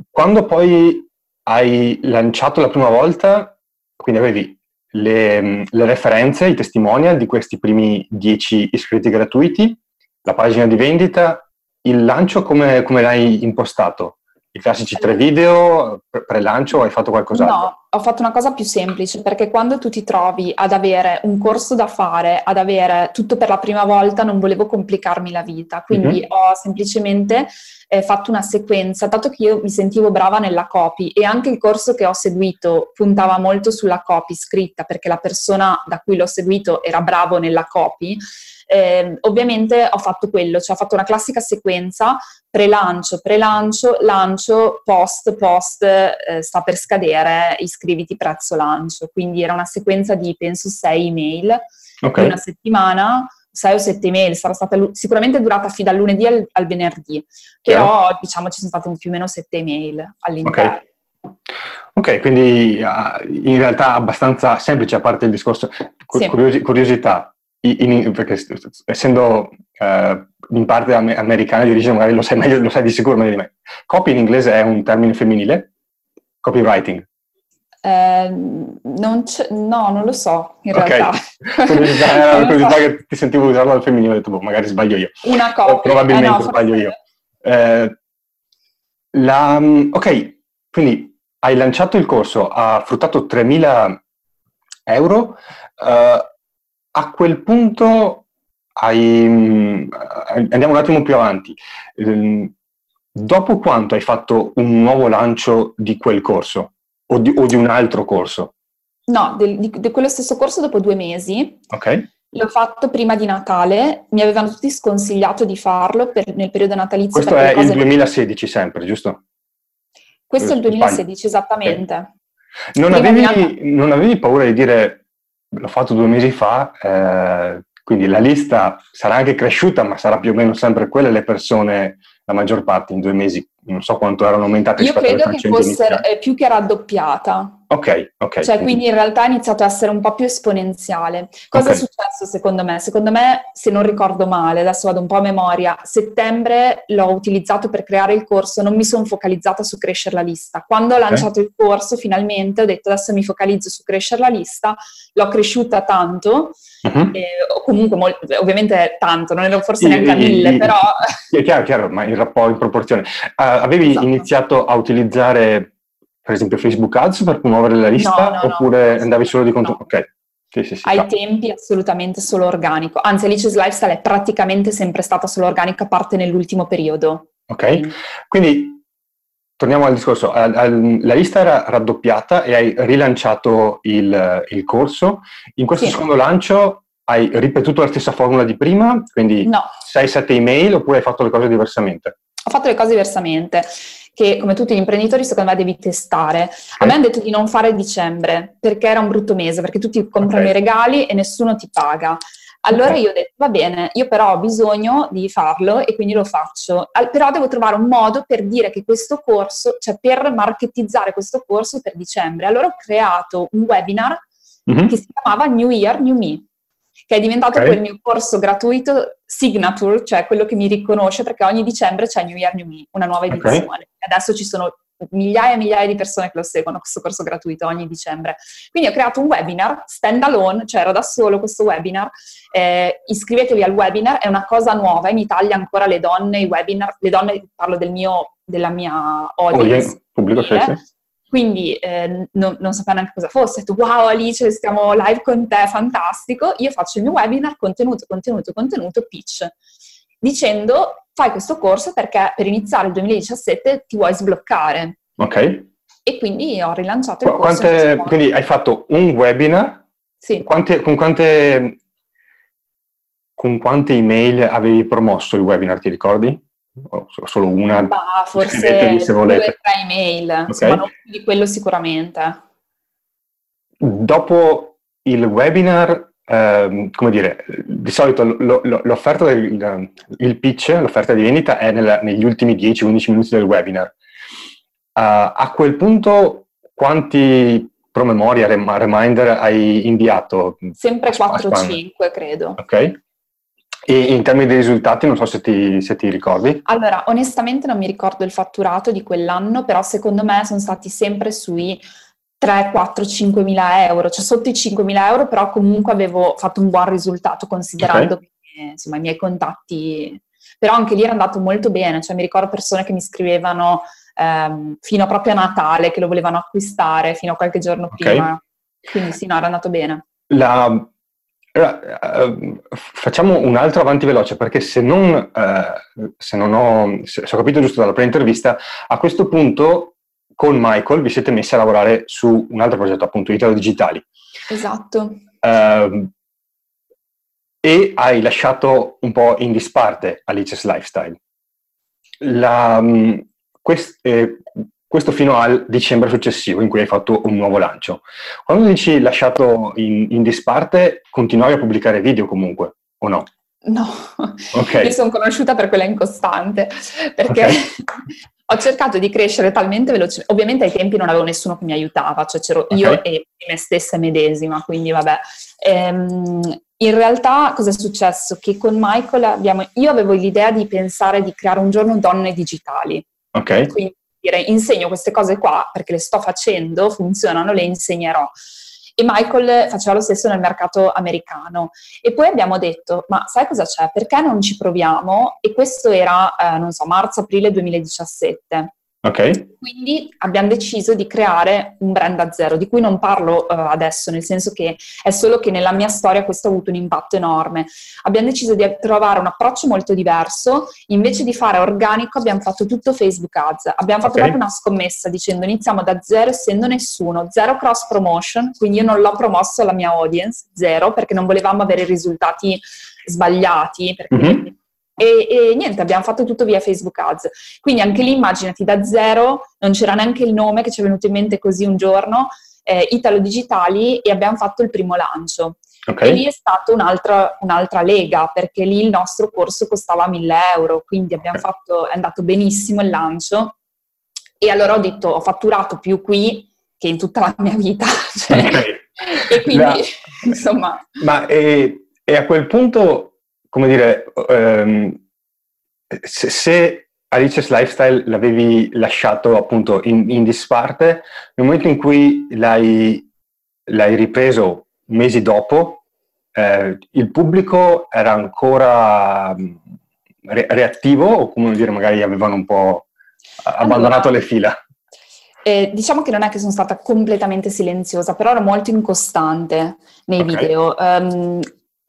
quando poi hai lanciato la prima volta, quindi avevi le, le referenze, i testimonial di questi primi 10 iscritti gratuiti, la pagina di vendita, il lancio come, come l'hai impostato? I classici tre video pre-lancio o hai fatto qualcos'altro? No, ho fatto una cosa più semplice perché quando tu ti trovi ad avere un corso da fare, ad avere tutto per la prima volta, non volevo complicarmi la vita, quindi mm-hmm. ho semplicemente eh, fatto una sequenza, dato che io mi sentivo brava nella copy e anche il corso che ho seguito puntava molto sulla copy scritta perché la persona da cui l'ho seguito era bravo nella copy eh, ovviamente ho fatto quello, cioè ho fatto una classica sequenza pre-lancio, pre-lancio, lancio, post, post, eh, sta per scadere, iscriviti prezzo lancio. Quindi era una sequenza di penso sei email okay. una settimana, sei o sette email, sarà stata l- sicuramente durata fino dal lunedì al, al venerdì, però yeah. diciamo ci sono state più o meno sette email all'interno. Okay. Ok, quindi uh, in realtà abbastanza semplice a parte il discorso. Curiosi-. Curiosità, in, perché essendo uh, in parte americana di origine magari lo sai meglio, lo sai di sicuro meglio di me. Copy in inglese è un termine femminile? Copywriting? Eh, non no, non lo so in okay. realtà. Era una curiosità che ti sentivo usarlo al femminile, ho detto, boh, magari sbaglio io. Una copia. Probabilmente eh no, sbaglio io. Eh, la, mm, ok, quindi hai lanciato il corso, ha fruttato 3.000 euro. Uh, a quel punto hai, mm, andiamo un attimo più avanti. Ehm, dopo quanto hai fatto un nuovo lancio di quel corso o di, o di un altro corso? No, di, di, quello stesso corso dopo due mesi. Ok. L'ho fatto prima di Natale, mi avevano tutti sconsigliato di farlo per, nel periodo natalizio. Questo è il 2016 non... sempre, giusto? Questo è il 2016, esattamente. Okay. Non, avevi, non, avevi, paura di dire, l'ho fatto due mesi fa, eh, quindi la lista sarà anche cresciuta, ma sarà più o meno sempre quelle le persone, la maggior parte in due mesi, non so quanto erano aumentate. Io credo che fosse eh, più che raddoppiata. Ok, ok. Cioè, quindi in realtà è iniziato a essere un po' più esponenziale. Cosa okay. è successo secondo me? Secondo me, se non ricordo male, adesso vado un po' a memoria, settembre l'ho utilizzato per creare il corso, non mi sono focalizzata su crescere la lista. Quando ho lanciato okay. il corso, finalmente ho detto adesso mi focalizzo su crescere la lista, l'ho cresciuta tanto, uh-huh. e, o comunque mol- ovviamente tanto, non ero forse neanche a mille, però... È chiaro, chiaro, ma in, rapporto, in proporzione. Uh, avevi esatto. iniziato a utilizzare per esempio Facebook Ads per promuovere la lista no, no, oppure no, andavi solo di contenuto? Ok. Sì, sì, sì, Ai tempi assolutamente solo organico, anzi Alice's Lifestyle è praticamente sempre stata solo organica, a parte nell'ultimo periodo. Ok, quindi torniamo al discorso, la lista era raddoppiata e hai rilanciato il, il corso, in questo sì. secondo lancio hai ripetuto la stessa formula di prima, quindi no. 6-7 email oppure hai fatto le cose diversamente? Ho fatto le cose diversamente che come tutti gli imprenditori secondo me devi testare. A me hanno detto di non fare dicembre perché era un brutto mese, perché tutti comprano okay. i regali e nessuno ti paga. Allora okay. io ho detto, va bene, io però ho bisogno di farlo e quindi lo faccio, Al, però devo trovare un modo per dire che questo corso, cioè per marketizzare questo corso per dicembre. Allora ho creato un webinar mm-hmm. che si chiamava New Year, New Me che è diventato okay. quel mio corso gratuito signature, cioè quello che mi riconosce perché ogni dicembre c'è New Year New Me, una nuova edizione. Okay. Adesso ci sono migliaia e migliaia di persone che lo seguono, questo corso gratuito ogni dicembre. Quindi ho creato un webinar stand alone, cioè ero da solo questo webinar. Eh, iscrivetevi al webinar, è una cosa nuova, in Italia ancora le donne, i webinar, le donne, parlo del mio, della mia audience. Oh, pubblico, sì, sì quindi eh, non, non sapevo neanche cosa fosse, tu wow Alice, stiamo live con te, fantastico, io faccio il mio webinar, contenuto, contenuto, contenuto, pitch, dicendo fai questo corso perché per iniziare il 2017 ti vuoi sbloccare. Ok. E quindi ho rilanciato il corso. Quante, quindi hai fatto un webinar? Sì. Quante, con quante con quante email avevi promosso il webinar, ti ricordi? o solo una? Bah, forse se due o tre email, okay. insomma non più di quello sicuramente. Dopo il webinar, ehm, come dire, di solito lo, lo, l'offerta del il pitch, l'offerta di vendita è nella, negli ultimi 10-11 minuti del webinar. Uh, a quel punto quanti promemoria, reminder hai inviato? Sempre 4-5 credo. Ok. E in termini di risultati, non so se ti, se ti, ricordi. Allora, onestamente non mi ricordo il fatturato di quell'anno, però secondo me sono stati sempre sui 3, 4, 5 mila euro, cioè sotto i 5 mila euro, però comunque avevo fatto un buon risultato considerando okay. che, insomma, i miei contatti, però anche lì era andato molto bene, cioè mi ricordo persone che mi scrivevano ehm, fino proprio a Natale che lo volevano acquistare, fino a qualche giorno okay. prima, quindi sì, no, era andato bene. La, allora, uh, facciamo un altro avanti veloce perché se non, uh, se non ho, se, se ho capito giusto dalla pre-intervista, a questo punto con Michael vi siete messi a lavorare su un altro progetto, appunto Italo Digitali. Esatto. Uh, e hai lasciato un po' in disparte Alice's Lifestyle. La, um, quest, eh, questo fino al dicembre successivo in cui hai fatto un nuovo lancio. Quando dici lasciato in, in disparte, continuavi a pubblicare video comunque, o no? No, okay. mi sono conosciuta per quella incostante, perché okay. ho cercato di crescere talmente velocemente. Ovviamente ai tempi non avevo nessuno che mi aiutava, cioè c'ero okay. io e me stessa medesima, quindi vabbè. Ehm, in realtà cosa è successo? Che con Michael abbiamo, io avevo l'idea di pensare di creare un giorno donne digitali. Ok. Quindi dire insegno queste cose qua perché le sto facendo, funzionano, le insegnerò. E Michael faceva lo stesso nel mercato americano. E poi abbiamo detto, ma sai cosa c'è? Perché non ci proviamo? E questo era, eh, non so, marzo-aprile 2017. Ok. Quindi abbiamo deciso di creare un brand da zero, di cui non parlo uh, adesso, nel senso che è solo che nella mia storia questo ha avuto un impatto enorme. Abbiamo deciso di trovare un approccio molto diverso, invece di fare organico abbiamo fatto tutto Facebook Ads, abbiamo fatto okay. proprio una scommessa dicendo iniziamo da zero essendo nessuno, zero cross promotion, quindi io non l'ho promosso alla mia audience, zero, perché non volevamo avere risultati sbagliati, perché mm-hmm e, e, niente, abbiamo fatto tutto via Facebook Ads. Quindi anche lì immaginati da zero, non c'era neanche il nome che ci è venuto in mente così un giorno, eh, Italo Digitali, e abbiamo fatto il primo lancio. Okay. E lì è stata un'altra, un'altra, lega, perché lì il nostro corso costava 1000 euro, quindi fatto, è andato benissimo il lancio. E allora ho detto, ho fatturato più qui che in tutta la mia vita. Cioè, okay. E quindi, la... insomma... Ma e, e a quel punto come dire, um, se, se Alice's Lifestyle l'avevi lasciato appunto in, in, disparte, nel momento in cui l'hai, l'hai ripreso mesi dopo, eh, il pubblico era ancora mm, re- reattivo o come dire magari avevano un po' abbandonato allora, le fila? Eh, diciamo che non è che sono stata completamente silenziosa, però ero molto incostante nei okay. video. Um,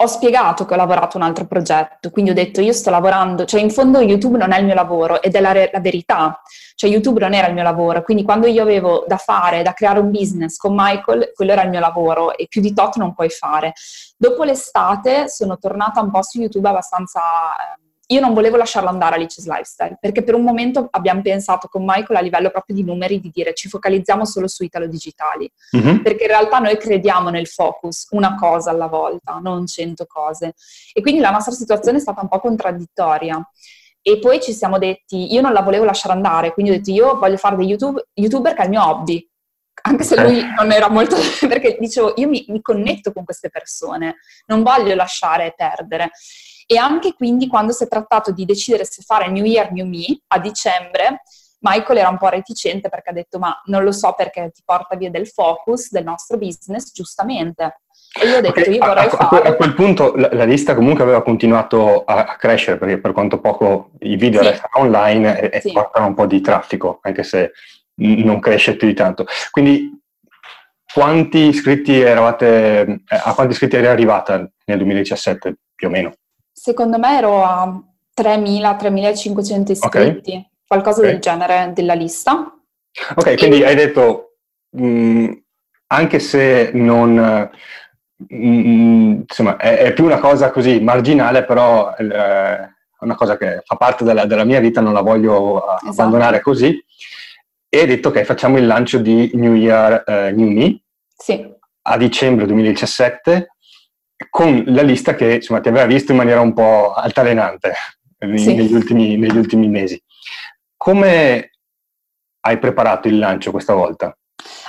ho spiegato che ho lavorato un altro progetto, quindi ho detto io sto lavorando, cioè in fondo YouTube non è il mio lavoro ed è la, re- la, verità, cioè YouTube non era il mio lavoro, quindi quando io avevo da fare, da creare un business con Michael, quello era il mio lavoro e più di tot non puoi fare. Dopo l'estate sono tornata un po' su YouTube abbastanza... Eh, io non volevo lasciarlo andare a Lice's Lifestyle, perché per un momento abbiamo pensato con Michael a livello proprio di numeri di dire ci focalizziamo solo su Italo Digitali, mm-hmm. perché in realtà noi crediamo nel focus, una cosa alla volta, non cento cose. E quindi la nostra situazione è stata un po' contraddittoria. E poi ci siamo detti, io non la volevo lasciare andare, quindi ho detto io voglio fare dei YouTube, YouTuber che è il mio hobby, anche se lui non era molto, perché dicevo io mi, mi connetto con queste persone, non voglio lasciare perdere. E anche quindi quando si è trattato di decidere se fare New Year, New Me a dicembre, Michael era un po' reticente perché ha detto ma non lo so perché ti porta via del focus del nostro business, giustamente. E io ho detto okay. io vorrei a, fare... A quel punto la, la, lista comunque aveva continuato a, a, crescere perché per quanto poco i video sì. restano online e, sì. portano un po' di traffico, anche se non cresce più di tanto. Quindi quanti iscritti eravate, eh, a quanti iscritti eri arrivata nel 2017 più o meno? Secondo me ero a 3.000-3.500 iscritti, okay. qualcosa okay. del genere della lista. Ok, quindi hai detto, mh, mm, anche se non... Mh, mm, insomma, è, è, più una cosa così marginale, però eh, è una cosa che fa parte della, della mia vita, non la voglio esatto. abbandonare così. E hai detto che facciamo il lancio di New Year uh, New Me sì. a dicembre 2017 con la lista che insomma, ti aveva visto in maniera un po' altalenante sì. negli, ultimi, negli ultimi mesi. Come hai preparato il lancio questa volta?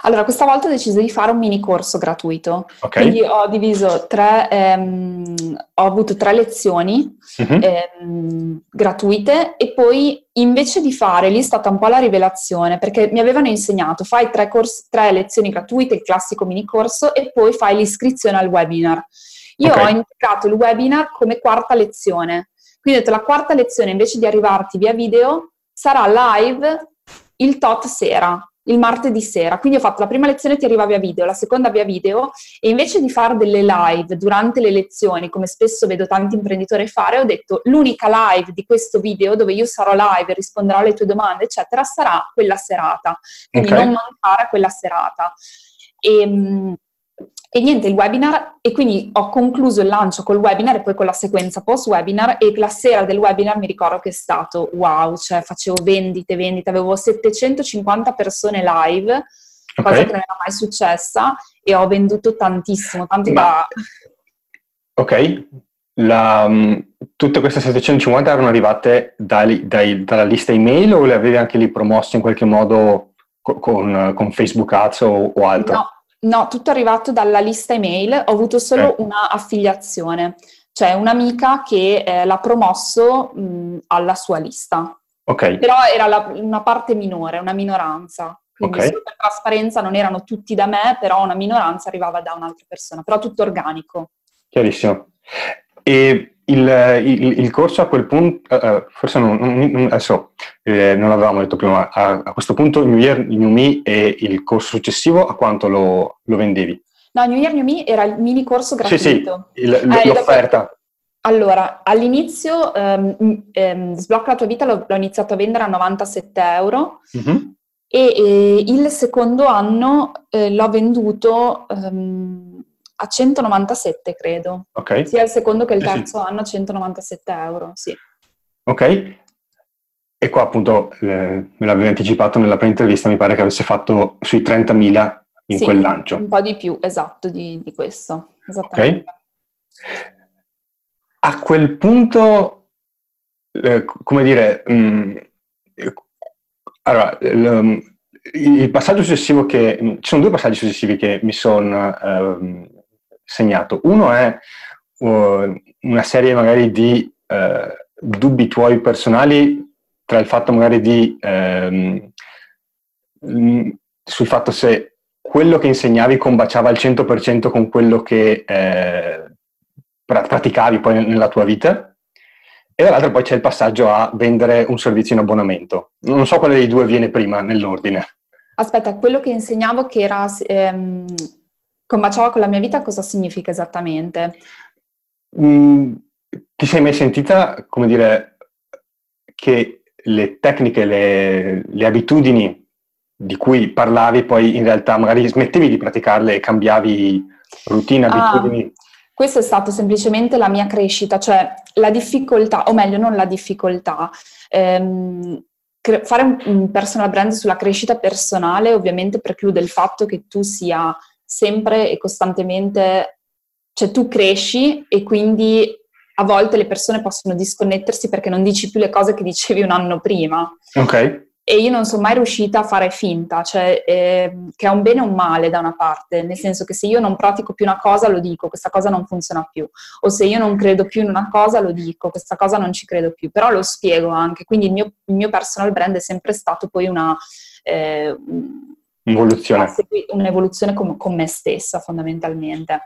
Allora, questa volta ho deciso di fare un mini corso gratuito. Okay. Quindi ho diviso tre, ehm, ho avuto tre lezioni uh-huh. ehm, gratuite e poi invece di fare, lì è stata un po' la rivelazione, perché mi avevano insegnato, fai tre, corsi, tre lezioni gratuite, il classico mini corso, e poi fai l'iscrizione al webinar. Io okay. ho integrato il webinar come quarta lezione. Quindi ho detto la quarta lezione invece di arrivarti via video sarà live il tot sera, il martedì sera. Quindi ho fatto la prima lezione ti arriva via video, la seconda via video e invece di fare delle live durante le lezioni, come spesso vedo tanti imprenditori fare, ho detto l'unica live di questo video dove io sarò live e risponderò alle tue domande, eccetera, sarà quella serata. Quindi okay. non mancare a quella serata. E, ehm, e niente, il webinar, e quindi ho concluso il lancio col webinar e poi con la sequenza post webinar e la sera del webinar mi ricordo che è stato wow, cioè facevo vendite, vendite, avevo 750 persone live, okay. cosa che non era mai successa e ho venduto tantissimo, tanto Ma, da... Ok, la, mm, tutte queste 750 erano arrivate dai, dai, dalla lista email o le avevi anche lì promosse in qualche modo con, con Facebook Ads o, o altro? No No, tutto è arrivato dalla lista email, ho avuto solo eh. una affiliazione, cioè un'amica che eh, l'ha promosso mh, alla sua lista. Ok. Però era la, una parte minore, una minoranza. Quindi okay. per trasparenza non erano tutti da me, però una minoranza arrivava da un'altra persona, però tutto organico. Chiarissimo. E il, il, il, corso a quel punto, uh, forse non, non adesso eh, non l'avevamo detto prima, a, a, questo punto New Year, New Me e il corso successivo a quanto lo, lo vendevi? No, New Year, New Me era il mini corso gratuito. Sì, sì, il, eh, l'offerta. Dopo, allora, all'inizio um, um, Sblocca la tua vita l'ho, l'ho, iniziato a vendere a 97 euro mm-hmm. e, e, il secondo anno eh, l'ho venduto um, a 197, credo. Ok. Sia il secondo che il terzo sì, anno a 197 euro, sì. Ok. E qua appunto eh, me l'avevi anticipato nella pre-intervista, mi pare che avesse fatto sui 30.000 in sì, quel lancio. un po' di più, esatto, di, di questo. Ok. A quel punto, eh, come dire, mh, mm, allora, l, il passaggio successivo che, ci sono due passaggi successivi che mi sono eh, segnato. Uno è uh, una serie magari di uh, dubbi tuoi personali tra il fatto magari di um, sul fatto se quello che insegnavi combaciava al 100% con quello che eh, praticavi poi nella tua vita e dall'altro poi c'è il passaggio a vendere un servizio in abbonamento. Non so quale dei due viene prima nell'ordine. Aspetta, quello che insegnavo che era ehm, combaciava con la mia vita, cosa significa esattamente? Mm, ti sei mai sentita, come dire, che le tecniche, le, le abitudini di cui parlavi, poi in realtà magari smettevi di praticarle e cambiavi routine, ah, abitudini? Ah, questo è stato semplicemente la mia crescita, cioè la difficoltà, o meglio, non la difficoltà. Ehm, cre- fare un, un personal brand sulla crescita personale ovviamente preclude il fatto che tu sia sempre e costantemente, cioè tu cresci e quindi a volte le persone possono disconnettersi perché non dici più le cose che dicevi un anno prima. Ok. E io non sono mai riuscita a fare finta, cioè eh, che è un bene o un male da una parte, nel senso che se io non pratico più una cosa lo dico, questa cosa non funziona più, o se io non credo più in una cosa lo dico, questa cosa non ci credo più, però lo spiego anche, quindi il mio, il mio personal brand è sempre stato poi una... Eh, Un'evoluzione. Un'evoluzione con, con me stessa fondamentalmente.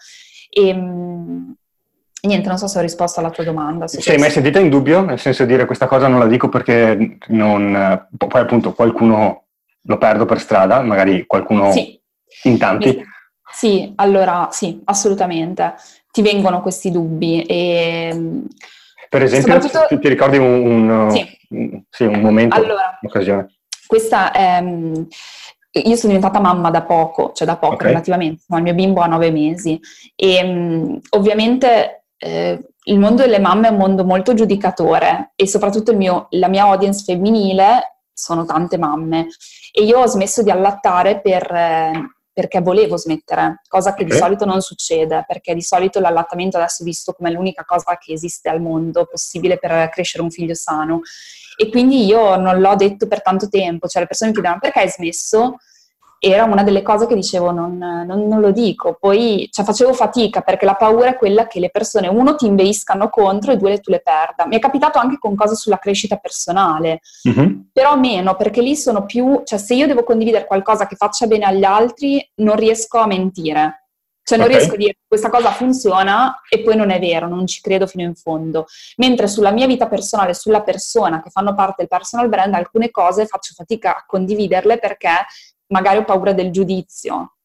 E, niente, non so se ho risposto alla tua domanda. Sei questo. mai sentita in dubbio? Nel senso di dire questa cosa non la dico perché non, poi appunto qualcuno lo perdo per strada, magari qualcuno sì. in tanti. Sì, allora sì, assolutamente. Ti vengono questi dubbi e... Per esempio, soprattutto... ti, ricordi un, un, sì. un, sì, un momento, allora, un'occasione? Questa è, io sono diventata mamma da poco, cioè da poco okay. relativamente, il mio bimbo ha nove mesi e um, ovviamente eh, il mondo delle mamme è un mondo molto giudicatore e soprattutto mio, la mia audience femminile sono tante mamme e io ho smesso di allattare per, eh, perché volevo smettere, cosa che okay. di solito non succede, perché di solito l'allattamento adesso è visto come l'unica cosa che esiste al mondo possibile per crescere un figlio sano e quindi io non l'ho detto per tanto tempo, cioè le persone mi chiedevano perché hai smesso? Era una delle cose che dicevo non, non, non lo dico, poi cioè, facevo fatica perché la paura è quella che le persone, uno, ti inveiscano contro e due, tu le perda. Mi è capitato anche con cose sulla crescita personale, mm-hmm. però meno perché lì sono più, cioè se io devo condividere qualcosa che faccia bene agli altri, non riesco a mentire cioè non okay. riesco a dire questa cosa funziona e poi non è vero, non ci credo fino in fondo. Mentre sulla mia vita personale, sulla persona che fanno parte del personal brand, alcune cose faccio fatica a condividerle perché magari ho paura del giudizio.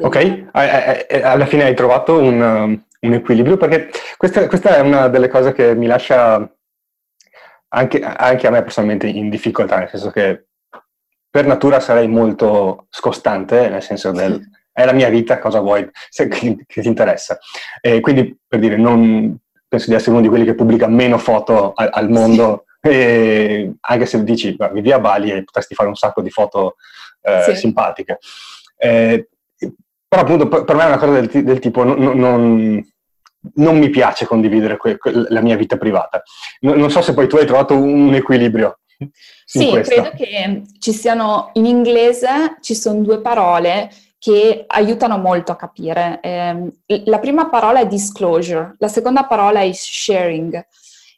Ok, alla fine hai trovato un, um, un equilibrio perché questa, questa, è una delle cose che mi lascia anche, anche a me personalmente in difficoltà, nel senso che per natura sarei molto scostante, nel senso del è la mia vita, cosa vuoi, se, che, che, ti interessa. E quindi, per dire, non, penso di essere uno di quelli che pubblica meno foto al, al mondo, sì. anche se dici, vivi a Bali e potresti fare un sacco di foto eh, sì. simpatiche. Eh, però appunto per me è una cosa del, del tipo, non, non, non, mi piace condividere que, que, la mia vita privata. Non, non so se poi tu hai trovato un equilibrio. Sì, credo che ci siano in inglese ci sono due parole che aiutano molto a capire. Eh, la prima parola è disclosure, la seconda parola è sharing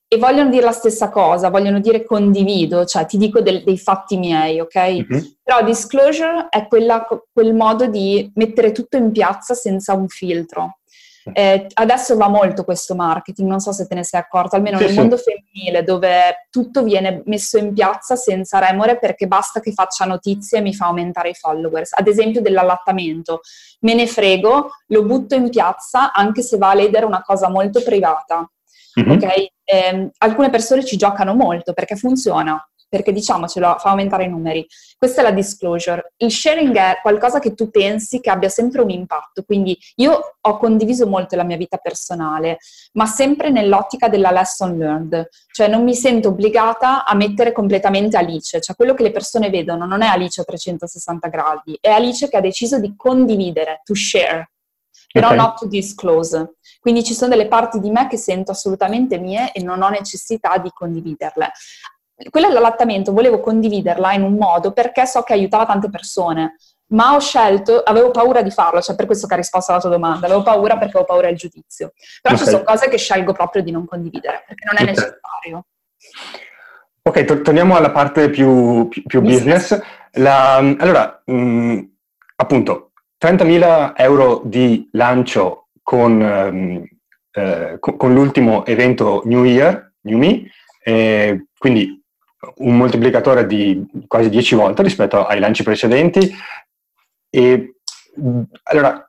e vogliono dire la stessa cosa, vogliono dire condivido, cioè ti dico del, dei fatti miei, ok? Mm-hmm. Però disclosure è quella, quel modo di mettere tutto in piazza senza un filtro. Eh, adesso va molto questo marketing, non so se te ne sei accorto, almeno sì, nel sì. mondo femminile dove tutto viene messo in piazza senza remore perché basta che faccia notizie e mi fa aumentare i followers. Ad esempio dell'allattamento, me ne frego, lo butto in piazza anche se va a ledere una cosa molto privata. Mm-hmm. Okay? Eh, alcune persone ci giocano molto perché funziona, perché diciamocelo, fa aumentare i numeri. Questa è la disclosure. Il sharing è qualcosa che tu pensi che abbia sempre un impatto, quindi io ho condiviso molto la mia vita personale, ma sempre nell'ottica della lesson learned, cioè non mi sento obbligata a mettere completamente Alice, cioè quello che le persone vedono non è Alice a 360 gradi, è Alice che ha deciso di condividere, to share, però okay. not to disclose. Quindi ci sono delle parti di me che sento assolutamente mie e non ho necessità di condividerle quella dell'allattamento volevo condividerla in un modo perché so che aiutava tante persone, ma ho scelto, avevo paura di farlo, cioè per questo che ha risposto alla tua domanda, avevo paura perché avevo paura del giudizio. Però okay. ci sono cose che scelgo proprio di non condividere, perché non è okay. necessario. Ok, to- torniamo alla parte più, più, più business. La, allora, mh, mm, appunto, 30.000 euro di lancio con, um, eh, con, con l'ultimo evento New Year, New Me, eh, quindi un moltiplicatore di quasi 10 volte rispetto ai lanci precedenti. E allora,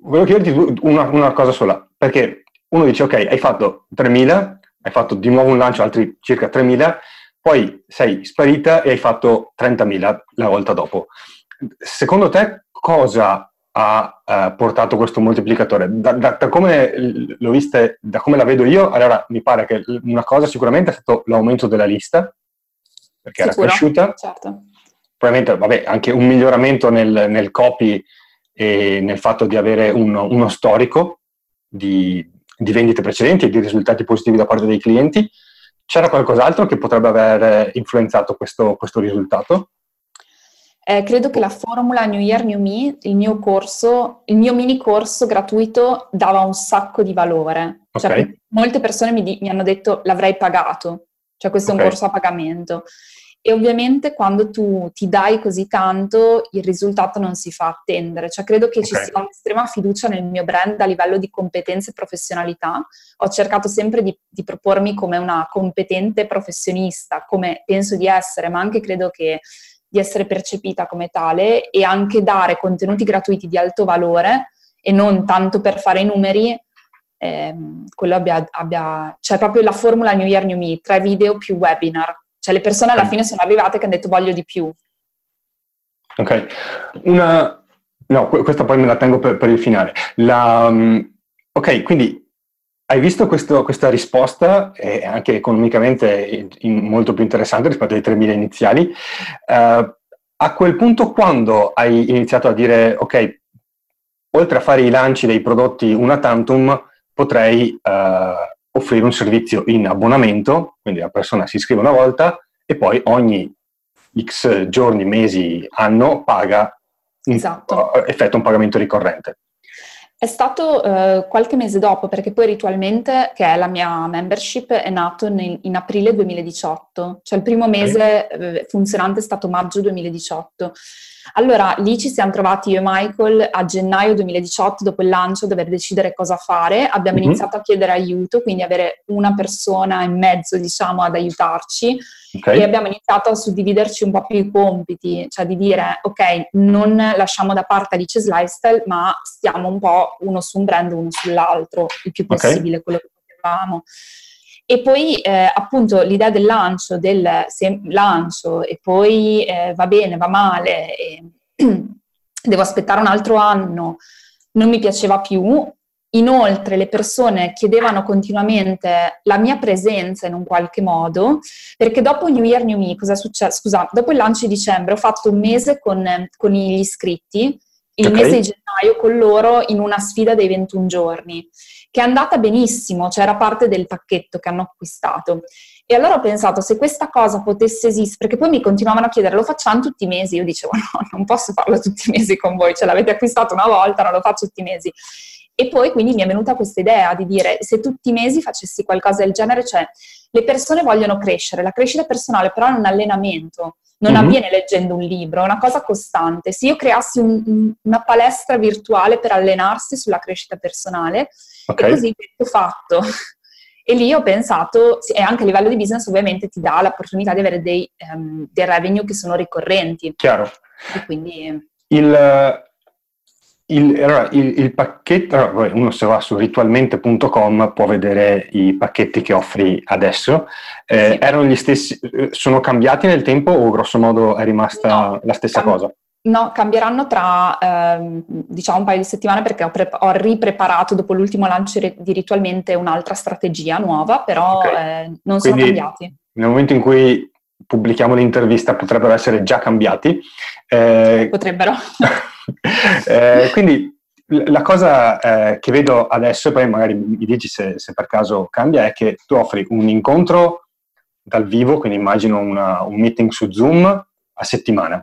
volevo chiederti una, una cosa sola, perché uno dice, ok, hai fatto 3.000, hai fatto di nuovo un lancio, altri circa 3.000, poi sei sparita e hai fatto 30.000 la volta dopo. Secondo te cosa ha uh, portato questo moltiplicatore? Da, da, da, come l'ho vista, da come la vedo io, allora mi pare che una cosa sicuramente è stato l'aumento della lista, perché Sicuro, era cresciuta. Certo. Probabilmente, vabbè, anche un miglioramento nel, nel copy e nel fatto di avere un, uno storico di, di, vendite precedenti e di risultati positivi da parte dei clienti. C'era qualcos'altro che potrebbe aver influenzato questo, questo risultato? Eh, credo che la formula New Year, New Me, il mio corso, il mio mini corso gratuito dava un sacco di valore. Cioè, okay. Cioè, molte persone mi, di, mi, hanno detto l'avrei pagato, cioè questo okay. è un corso a pagamento. E ovviamente quando tu ti dai così tanto, il risultato non si fa attendere. Cioè, credo che okay. ci sia un'estrema fiducia nel mio brand a livello di competenze e professionalità. Ho cercato sempre di, di, propormi come una competente professionista, come penso di essere, ma anche credo che di essere percepita come tale e anche dare contenuti gratuiti di alto valore e non tanto per fare i numeri, ehm, quello abbia, abbia, cioè proprio la formula New Year New Me, tre video più webinar. Cioè le persone alla fine sono arrivate che hanno detto voglio di più. Ok, una... No, questa poi me la tengo per, per il finale. La, um, ok, quindi hai visto questo, questa risposta, eh, anche economicamente in, molto più interessante rispetto ai 3.000 iniziali. Uh, a quel punto, quando hai iniziato a dire, ok, oltre a fare i lanci dei prodotti una tantum, potrei uh, offrire un servizio in abbonamento, quindi la persona si iscrive una volta e poi ogni X giorni, mesi, anno paga, esatto. uh, effettua un pagamento ricorrente. È stato eh, qualche mese dopo, perché poi ritualmente, che è la mia membership, è nato in, in aprile 2018, cioè il primo mese eh, funzionante è stato maggio 2018. Allora lì ci siamo trovati io e Michael a gennaio 2018, dopo il lancio, a dover decidere cosa fare. Abbiamo mm-hmm. iniziato a chiedere aiuto, quindi avere una persona in mezzo, diciamo, ad aiutarci. Okay. E abbiamo iniziato a suddividerci un po' più i compiti, cioè di dire, ok, non lasciamo da parte Alice's Lifestyle, ma stiamo un po' uno su un brand, uno sull'altro, il più possibile okay. quello che potevamo. E poi eh, appunto l'idea del lancio, del se, lancio e poi eh, va bene, va male, devo aspettare un altro anno, non mi piaceva più. Inoltre le persone chiedevano continuamente la mia presenza in un qualche modo, perché dopo New Year New Me, cosa è successo? Scusa, dopo il lancio di dicembre ho fatto un mese con, con gli iscritti, il okay. mese di gennaio con loro in una sfida dei 21 giorni che è andata benissimo, cioè era parte del pacchetto che hanno acquistato. E allora ho pensato, se questa cosa potesse esistere, perché poi mi continuavano a chiedere, lo facciamo tutti i mesi? Io dicevo, no, non posso farlo tutti i mesi con voi, ce l'avete acquistato una volta, non lo faccio tutti i mesi. E poi quindi mi è venuta questa idea di dire se tutti i mesi facessi qualcosa del genere, cioè le persone vogliono crescere, la crescita personale però è un allenamento, non mm-hmm. avviene leggendo un libro, è una cosa costante. Se io creassi un, un, una palestra virtuale per allenarsi sulla crescita personale, okay. e così ho fatto. E lì ho pensato, e anche a livello di business ovviamente ti dà l'opportunità di avere dei, um, dei revenue che sono ricorrenti. Chiaro. E quindi... Il, il, allora, il, il pacchetto, allora, uno se va su ritualmente.com può vedere i pacchetti che offri adesso. Eh, sì. Erano gli stessi, eh, sono cambiati nel tempo o grosso modo è rimasta no, la stessa cam- cosa? No, cambieranno tra ehm, diciamo un paio di settimane perché ho, pre- ho, ripreparato dopo l'ultimo lancio di Ritualmente un'altra strategia nuova, però okay. eh, non Quindi, sono cambiati. Nel momento in cui pubblichiamo l'intervista potrebbero essere già cambiati. Eh, potrebbero. eh, quindi la cosa eh, che vedo adesso, poi magari mi dici se, se, per caso cambia, è che tu offri un incontro dal vivo, quindi immagino una, un meeting su Zoom a settimana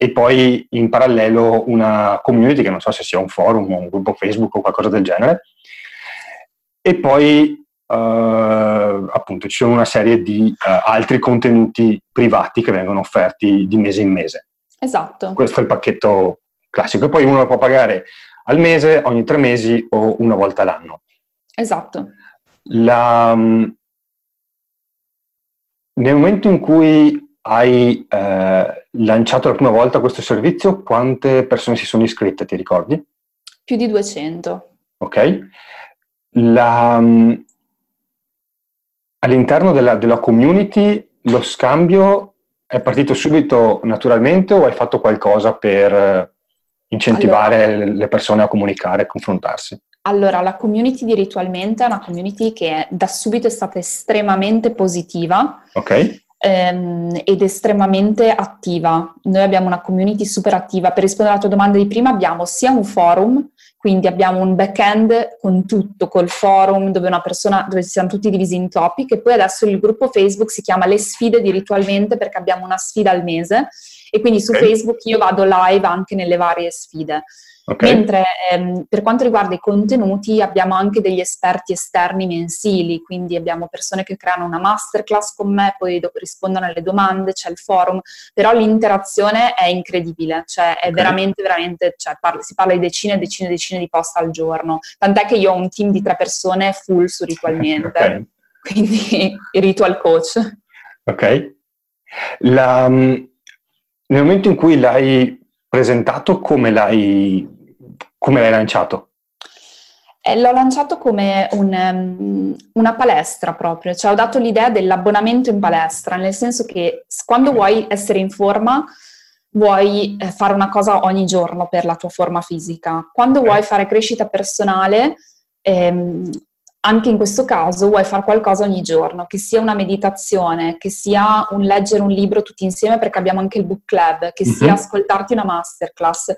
e poi in parallelo una community che non so se sia un forum o un gruppo Facebook o qualcosa del genere e poi Uh, appunto ci sono una serie di uh, altri contenuti privati che vengono offerti di mese in mese. Esatto. Questo è il pacchetto classico e poi uno lo può pagare al mese, ogni tre mesi o una volta l'anno. Esatto. La, um, nel momento in cui hai eh, lanciato la prima volta questo servizio, quante persone si sono iscritte, ti ricordi? Più di 200. Ok. La, um, all'interno della, della community lo scambio è partito subito naturalmente o hai fatto qualcosa per eh, incentivare allora, le persone a comunicare e confrontarsi? Allora, la community di Ritualmente è una community che da subito è stata estremamente positiva. Ok. Ehm, ed estremamente attiva. Noi abbiamo una community super attiva. Per rispondere alla tua domanda di prima abbiamo sia un forum quindi abbiamo un back-end con tutto, col forum dove una persona, dove siamo tutti divisi in topic e poi adesso il gruppo Facebook si chiama Le sfide di Ritualmente perché abbiamo una sfida al mese e quindi su okay. Facebook io vado live anche nelle varie sfide. Okay. Mentre ehm, per quanto riguarda i contenuti abbiamo anche degli esperti esterni mensili, quindi abbiamo persone che creano una masterclass con me, poi dopo rispondono alle domande, c'è il forum, però l'interazione è incredibile, cioè è okay. veramente, veramente, cioè parla, si parla di decine e decine e decine di post al giorno, tant'è che io ho un team di tre persone full su Ritualmente, okay. quindi ritual coach. Ok. La, mm, nel momento in cui l'hai presentato, come l'hai come l'hai lanciato? Eh, l'ho lanciato come un, um, una palestra proprio, cioè ho dato l'idea dell'abbonamento in palestra, nel senso che quando vuoi essere in forma vuoi eh, fare una cosa ogni giorno per la tua forma fisica. Quando vuoi fare crescita personale, ehm, anche in questo caso vuoi fare qualcosa ogni giorno, che sia una meditazione, che sia un leggere un libro tutti insieme perché abbiamo anche il book club, che sia mm-hmm. ascoltarti una masterclass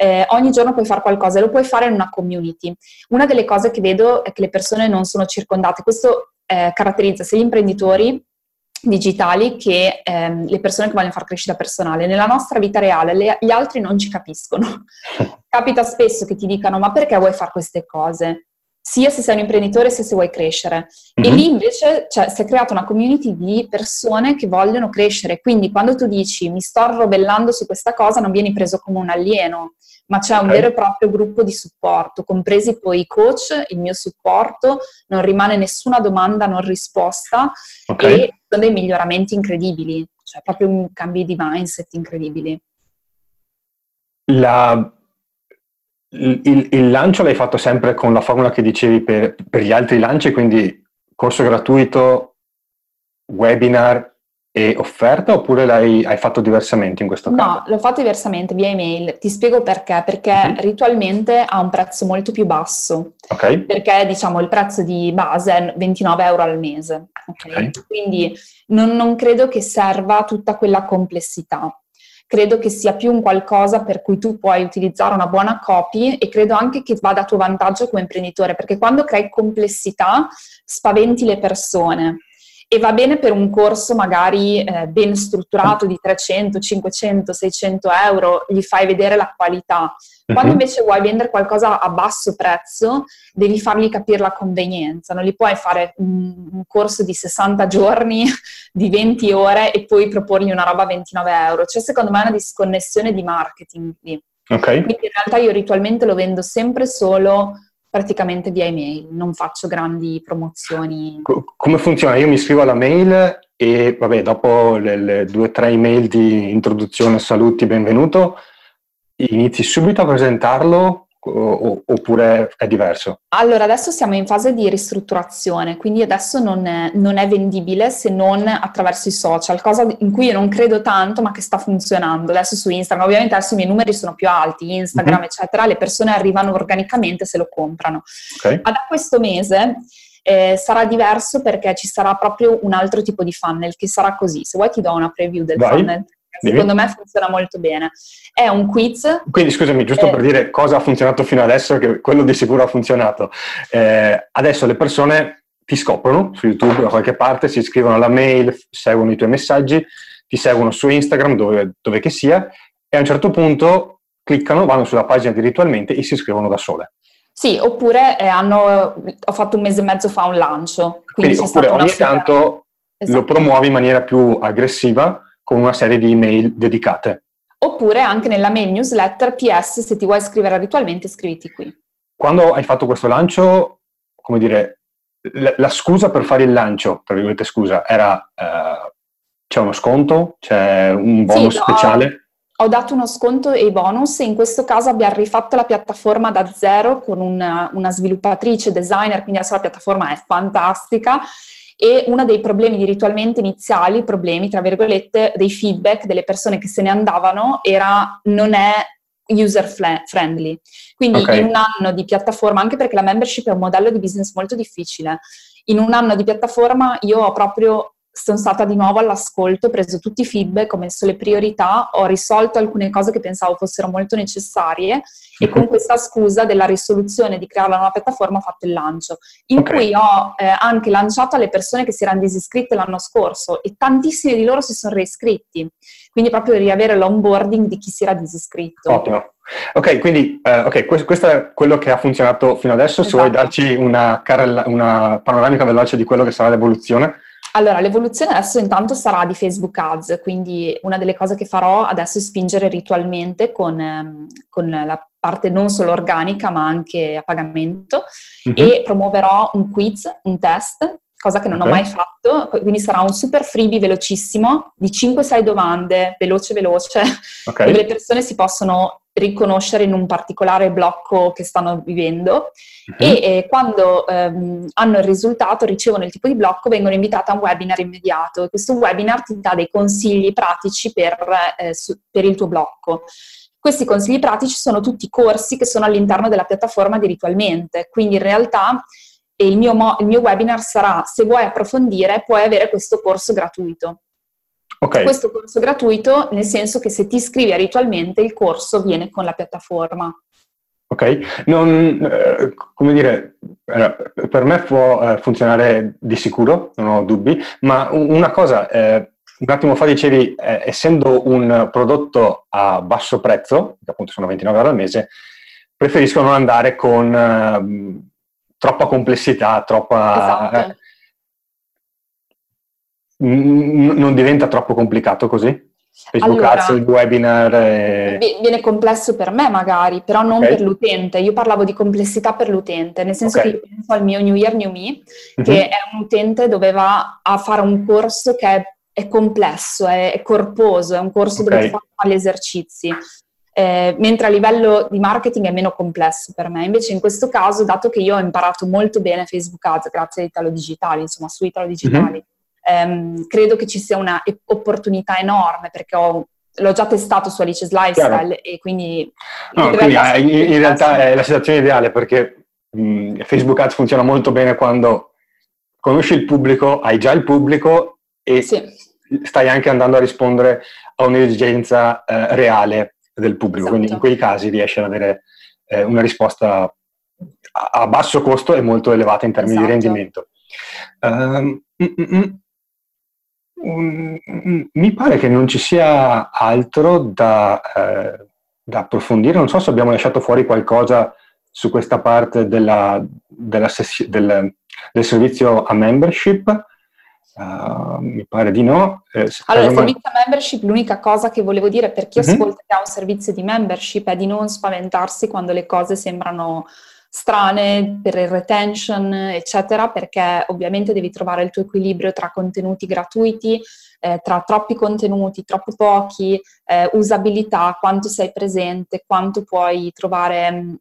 eh, ogni giorno puoi fare qualcosa e lo puoi fare in una community. Una delle cose che vedo è che le persone non sono circondate, questo eh, caratterizza sia gli imprenditori digitali che ehm, le persone che vogliono fare crescita personale. Nella nostra vita reale le, gli altri non ci capiscono. Capita spesso che ti dicano ma perché vuoi fare queste cose? sia se sei un imprenditore sia se vuoi crescere. Mm-hmm. E lì invece cioè, si è creata una community di persone che vogliono crescere. Quindi quando tu dici mi sto arrovellando su questa cosa, non vieni preso come un alieno, ma c'è un okay. vero e proprio gruppo di supporto, compresi poi i coach, il mio supporto, non rimane nessuna domanda non risposta okay. e sono dei miglioramenti incredibili, cioè proprio un cambio di mindset incredibili. La il, il, lancio l'hai fatto sempre con la formula che dicevi per, per gli altri lanci, quindi corso gratuito, webinar e offerta oppure l'hai hai fatto diversamente in questo caso? No, l'ho fatto diversamente via email. Ti spiego perché. Perché uh-huh. ritualmente ha un prezzo molto più basso. Ok. Perché diciamo il prezzo di base è 29 euro al mese. Okay? okay. Quindi non, non credo che serva tutta quella complessità credo che sia più un qualcosa per cui tu puoi utilizzare una buona copy e credo anche che vada a tuo vantaggio come imprenditore, perché quando crei complessità spaventi le persone e va bene per un corso magari eh, ben strutturato di 300, 500, 600 euro, gli fai vedere la qualità. Quando mhm. invece vuoi vendere qualcosa a basso prezzo, devi fargli capire la convenienza. Non gli puoi fare un, corso di 60 giorni, di 20 ore e poi proporgli una roba a 29 euro. C'è secondo me una disconnessione di marketing lì. Okay. Quindi in realtà io ritualmente lo vendo sempre solo praticamente via email, non faccio grandi promozioni. come funziona? Io mi iscrivo alla mail e vabbè, dopo le, le due o tre email di introduzione, saluti, benvenuto, inizi subito a presentarlo oppure è diverso? Allora, adesso siamo in fase di ristrutturazione, quindi adesso non è, non è, vendibile se non attraverso i social, cosa in cui io non credo tanto ma che sta funzionando. Adesso su Instagram, ovviamente adesso i miei numeri sono più alti, Instagram mm-hmm. eccetera, le persone arrivano organicamente se lo comprano. Okay. Ma da questo mese eh, sarà diverso perché ci sarà proprio un altro tipo di funnel che sarà così. Se vuoi ti do una preview del Vai. funnel secondo me funziona molto bene. È un quiz. Quindi scusami, giusto eh, per dire cosa ha funzionato fino adesso, che quello di sicuro ha funzionato. Eh, adesso le persone ti scoprono su YouTube da qualche parte, si iscrivono alla mail, seguono i tuoi messaggi, ti seguono su Instagram, dove, dove che sia, e a un certo punto cliccano, vanno sulla pagina di Ritualmente e si iscrivono da sole. Sì, oppure eh, hanno, ho fatto un mese e mezzo fa un lancio. Quindi, quindi oppure ogni tanto esatto. lo promuovi in maniera più aggressiva con una serie di email dedicate. Oppure anche nella mail newsletter PS, se ti vuoi iscrivere ritualmente, iscriviti qui. Quando hai fatto questo lancio, come dire, la, la scusa per fare il lancio, tra virgolette scusa, era eh, c'è uno sconto, c'è un bonus sì, speciale? Ho, ho dato uno sconto e i bonus e in questo caso abbiamo rifatto la piattaforma da zero con una, una sviluppatrice, designer, quindi adesso la piattaforma è fantastica e uno dei problemi di ritualmente iniziali, problemi tra virgolette, dei feedback delle persone che se ne andavano era non è user friendly. Quindi okay. in un anno di piattaforma, anche perché la membership è un modello di business molto difficile, in un anno di piattaforma io ho proprio sono stata di nuovo all'ascolto, ho preso tutti i feedback, ho messo le priorità, ho risolto alcune cose che pensavo fossero molto necessarie e con questa scusa della risoluzione di creare la nuova piattaforma ho fatto il lancio, in okay. cui ho eh, anche lanciato alle persone che si erano disiscritte l'anno scorso e tantissimi di loro si sono reiscritti, quindi proprio riavere l'onboarding di chi si era disiscritto. Ottimo. Ok, quindi uh, okay, questo è quello che ha funzionato fino adesso, esatto. se vuoi esatto. darci una, una panoramica veloce di quello che sarà l'evoluzione. Allora, l'evoluzione adesso intanto sarà di Facebook Ads, quindi una delle cose che farò adesso è spingere ritualmente con, ehm, con la parte non solo organica ma anche a pagamento mm-hmm. e promuoverò un quiz, un test, cosa che non okay. ho mai fatto, quindi sarà un super freebie velocissimo di 5-6 domande, veloce veloce, okay. dove le persone si possono riconoscere in un particolare blocco che stanno vivendo uh-huh. e eh, quando ehm, hanno il risultato, ricevono il tipo di blocco, vengono invitate a un webinar immediato e questo webinar ti dà dei consigli pratici per, eh, su, per il tuo blocco. Questi consigli pratici sono tutti corsi che sono all'interno della piattaforma di Ritualmente, quindi in realtà il mio, mo- il mio webinar sarà, se vuoi approfondire, puoi avere questo corso gratuito. Okay. Questo corso gratuito, nel senso che se ti iscrivi ritualmente, il corso viene con la piattaforma. Ok, non, eh, come dire, eh, per me può eh, funzionare di sicuro, non ho dubbi, ma una cosa, eh, un attimo fa dicevi, eh, essendo un prodotto a basso prezzo, che appunto sono 29 euro al mese, preferisco non andare con ehm, troppa complessità, troppa... Esatto non diventa troppo complicato così? Facebook allora, Ads, il webinar? E... Viene complesso per me magari, però non okay. per l'utente. Io parlavo di complessità per l'utente, nel senso okay. che io penso al mio New Year, New Me, mm-hmm. che è un utente dove va a fare un corso che è, è complesso, è, è, corposo, è un corso okay. dove fa gli esercizi. Eh, mentre a livello di marketing è meno complesso per me. Invece in questo caso, dato che io ho imparato molto bene Facebook Ads grazie a Italo Digitali, insomma su Italo Digitali, mm-hmm ehm, credo che ci sia un'opportunità enorme perché ho, l'ho già testato su Alice's Lifestyle Chiaro. e quindi... No, in, quindi realtà, in, in realtà è la situazione ideale perché mh, Facebook Ads funziona molto bene quando conosci il pubblico, hai già il pubblico e sì. stai anche andando a rispondere a un'esigenza eh, reale del pubblico. Esatto. Quindi in quei casi riesci ad avere eh, una risposta a, a, basso costo e molto elevata in termini esatto. di rendimento. Um, mm, mm, mm. mi pare che non ci sia altro da, eh, da, approfondire. Non so se abbiamo lasciato fuori qualcosa su questa parte della, della sessi- del, del, servizio a membership. Uh, mi pare di no. Eh, allora, il servizio a membership, l'unica cosa che volevo dire per chi uh-huh. ascolta che ha un servizio di membership è di non spaventarsi quando le cose sembrano strane per il retention, eccetera, perché ovviamente devi trovare il tuo equilibrio tra contenuti gratuiti, eh, tra troppi contenuti, troppo pochi, eh, usabilità, quanto sei presente, quanto puoi trovare mh,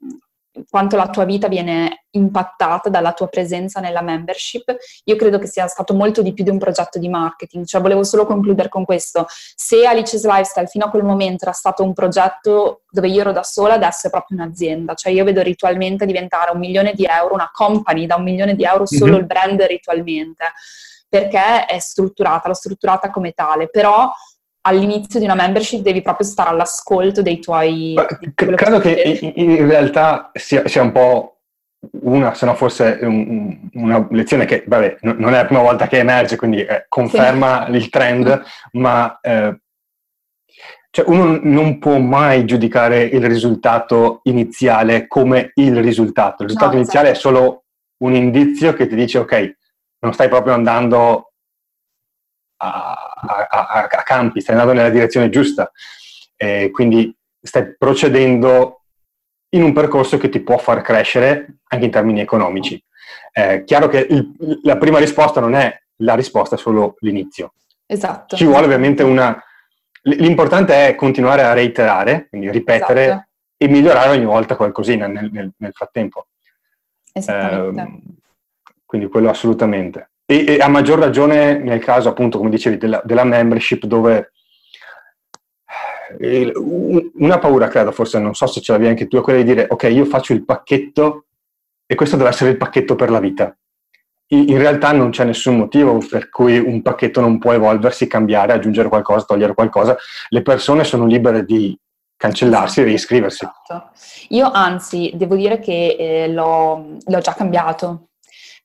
quanto la tua vita viene impattata dalla tua presenza nella membership, io credo che sia stato molto di più di un progetto di marketing. Cioè, volevo solo concludere con questo. Se Alice's Lifestyle fino a quel momento era stato un progetto dove io ero da sola, adesso è proprio un'azienda. Cioè, io vedo ritualmente diventare un milione di euro, una company da un milione di euro solo mm-hmm. il brand ritualmente, perché è strutturata, l'ho strutturata come tale. Però all'inizio di una membership devi proprio stare all'ascolto dei tuoi... Di credo che in, in realtà sia, sia, un po' una, se no forse un, una lezione che, vabbè, non è la prima volta che emerge, quindi eh, conferma sì. il trend, ma eh, cioè uno non può mai giudicare il risultato iniziale come il risultato. Il risultato no, iniziale esatto. è solo un indizio che ti dice, ok, non stai proprio andando a, a, a, campi, stai andando nella direzione giusta, eh, quindi stai procedendo in un percorso che ti può far crescere anche in termini economici. Eh, chiaro che il, la prima risposta non è la risposta, è solo l'inizio. Esatto. Ci vuole ovviamente una... L'importante è continuare a reiterare, quindi ripetere esatto. e migliorare ogni volta qualcosina nel, nel, nel frattempo. Esattamente. Eh, quindi quello assolutamente. E, e, a maggior ragione nel caso, appunto, come dicevi, della, della membership, dove eh, una paura, credo, forse non so se ce l'avevi anche tu, è quella di dire, ok, io faccio il pacchetto e questo deve essere il pacchetto per la vita. In realtà non c'è nessun motivo per cui un pacchetto non può evolversi, cambiare, aggiungere qualcosa, togliere qualcosa. Le persone sono libere di cancellarsi e riscriversi. Esatto. Io anzi, devo dire che eh, l'ho, l'ho già cambiato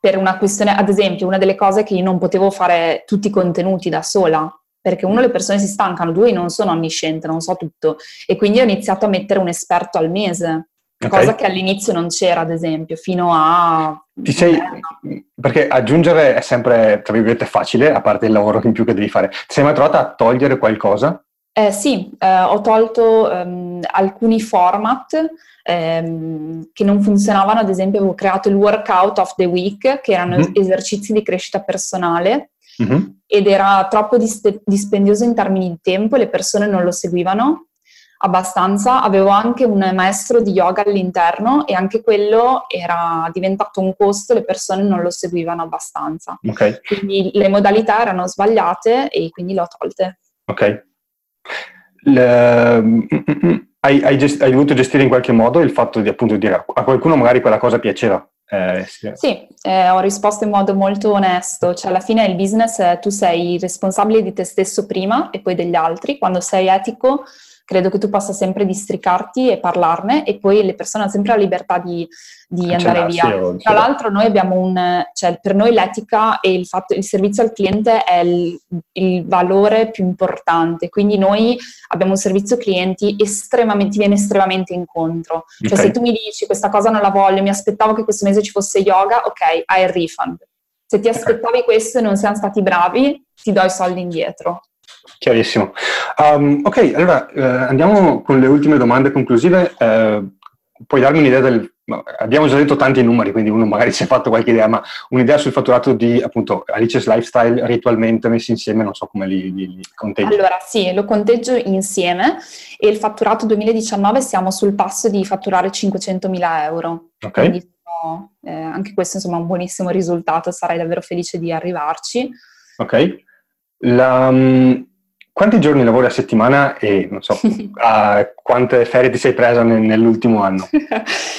per una questione, ad esempio, una delle cose che io non potevo fare tutti i contenuti da sola, perché uno le persone si stancano, due non sono onnisciente, non so tutto, e quindi ho iniziato a mettere un esperto al mese, okay. cosa che all'inizio non c'era, ad esempio, fino a... Ti sei, perché aggiungere è sempre, tra virgolette, facile, a parte il lavoro in più che devi fare. Ti sei mai trovata a togliere qualcosa? Eh, sì, eh, ho tolto um, alcuni format ehm, che non funzionavano, ad esempio avevo creato il workout of the week, che erano mm-hmm. esercizi di crescita personale, mm-hmm. ed era troppo dis- dispendioso in termini di tempo, le persone non lo seguivano abbastanza. Avevo anche un maestro di yoga all'interno e anche quello era diventato un costo, le persone non lo seguivano abbastanza. Okay. Quindi le modalità erano sbagliate e quindi le ho tolte. Ok. Le, mm, mm, mm, hai, hai, gest- hai, dovuto gestire in qualche modo il fatto di appunto dire a qualcuno magari quella cosa piaceva? Eh, sì, sì eh, ho risposto in modo molto onesto, cioè alla fine il business eh, tu sei responsabile di te stesso prima e poi degli altri, quando sei etico credo che tu possa sempre districarti e parlarne e poi le persone hanno sempre la libertà di, di andare via. Tra l'altro noi abbiamo un, cioè per noi l'etica e il, fatto, il servizio al cliente è il, il, valore più importante, quindi noi abbiamo un servizio clienti estremamente, viene estremamente incontro. Cioè okay. se tu mi dici questa cosa non la voglio, mi aspettavo che questo mese ci fosse yoga, ok, hai il refund. Se ti aspettavi okay. questo e non siamo stati bravi, ti do i soldi indietro. Chiarissimo. Um, ok, allora eh, andiamo con le ultime domande conclusive. Eh, puoi darmi un'idea del... Abbiamo già detto tanti numeri, quindi uno magari si è fatto qualche idea, ma un'idea sul fatturato di appunto Alice's Lifestyle ritualmente messi insieme, non so come li, li, li conteggi. Allora sì, lo conteggio insieme e il fatturato 2019 siamo sul passo di fatturare 500.000 euro. Ok. Quindi, eh, anche questo insomma è un buonissimo risultato, sarei davvero felice di arrivarci. Ok. La, um, quanti giorni lavori a settimana e non so, quante ferie ti sei presa nell'ultimo anno?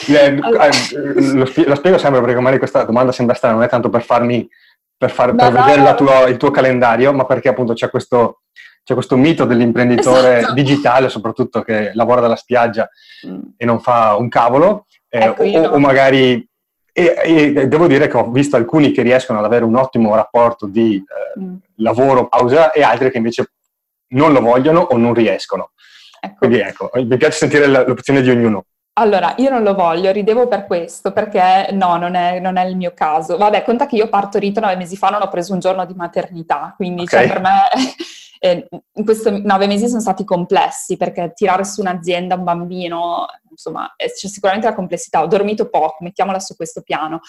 Eh, lo, spiego sempre perché magari questa domanda sembra strana, non è tanto per farmi per, far, per vedere no. Tua, il tuo calendario, ma perché appunto c'è questo, c'è questo mito dell'imprenditore esatto. digitale, soprattutto che lavora dalla spiaggia mm. e non fa un cavolo, eh, ecco, o, o, magari E, e, devo dire che ho visto alcuni che riescono ad avere un ottimo rapporto di eh, mm. lavoro, pausa e altri che invece non lo vogliono o non riescono. Ecco. Quindi ecco, mi piace sentire l'opzione di ognuno. Allora, io non lo voglio, ridevo per questo, perché no, non è, non è il mio caso. Vabbè, conta che io partorito nove mesi fa, non ho preso un giorno di maternità, quindi cioè, okay. cioè, per me eh, in questi nove mesi sono stati complessi, perché tirare su un'azienda, un bambino, insomma, c'è sicuramente la complessità. Ho dormito poco, mettiamola su questo piano.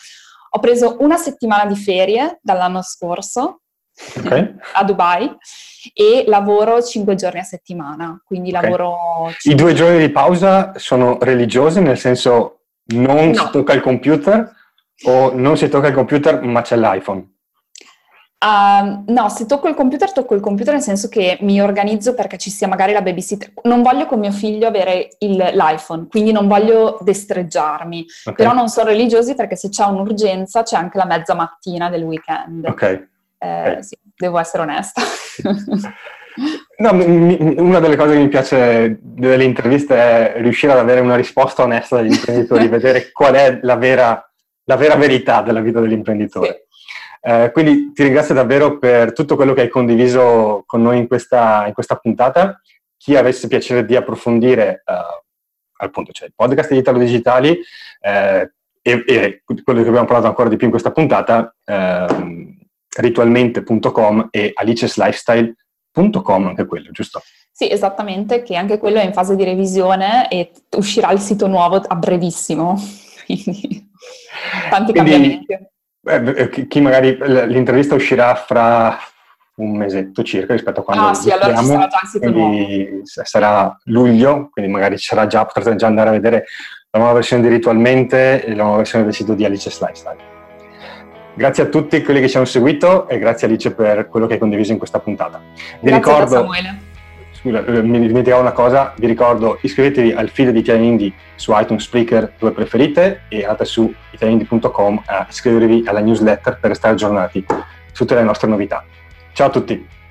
Ho preso una settimana di ferie dall'anno scorso, okay. a Dubai e lavoro cinque giorni a settimana, quindi okay. lavoro... I due giorni di pausa sono religiosi, nel senso non no. si tocca il computer o non si tocca il computer ma c'è l'iPhone? Uh, no, se tocco il computer, tocco il computer nel senso che mi organizzo perché ci sia magari la babysitter. Non voglio con mio figlio avere il, l'iPhone, quindi non voglio destreggiarmi. Okay. Però non sono religiosi perché se c'è un'urgenza c'è anche la mezza mattina del weekend. Ok. Eh, sì, devo essere onesta. no, mi, una delle cose che mi piace delle interviste è riuscire ad avere una risposta onesta dagli imprenditori, vedere qual è la vera, la vera, verità della vita dell'imprenditore. Sì. Eh, quindi ti ringrazio davvero per tutto quello che hai condiviso con noi in questa, in questa puntata. Chi avesse piacere di approfondire uh, appunto cioè, il podcast di Italo Digitali eh, e, e, quello che abbiamo parlato ancora di più in questa puntata, eh, ritualmente.com e aliceslifestyle.com, anche quello, giusto? Sì, esattamente, che anche quello è in fase di revisione e uscirà il sito nuovo a brevissimo. Quindi tanti Quindi, cambiamenti. Eh, chi magari l'intervista uscirà fra un mesetto circa rispetto a quando ah, sì, allora ci sarà già il sito nuovo. sarà luglio, quindi magari ci sarà già, potrete già andare a vedere la nuova versione di Ritualmente e la nuova versione del sito di Alice's Lifestyle. Grazie a tutti quelli che ci hanno seguito e grazie Alice per quello che hai condiviso in questa puntata. Vi grazie ricordo, Samuele. Scusa, eh, mi dimenticavo una cosa, vi ricordo iscrivetevi al feed di Italian Indie su iTunes Spreaker dove preferite e andate su italianindie.com a iscrivervi alla newsletter per restare aggiornati su tutte le nostre novità. Ciao a tutti!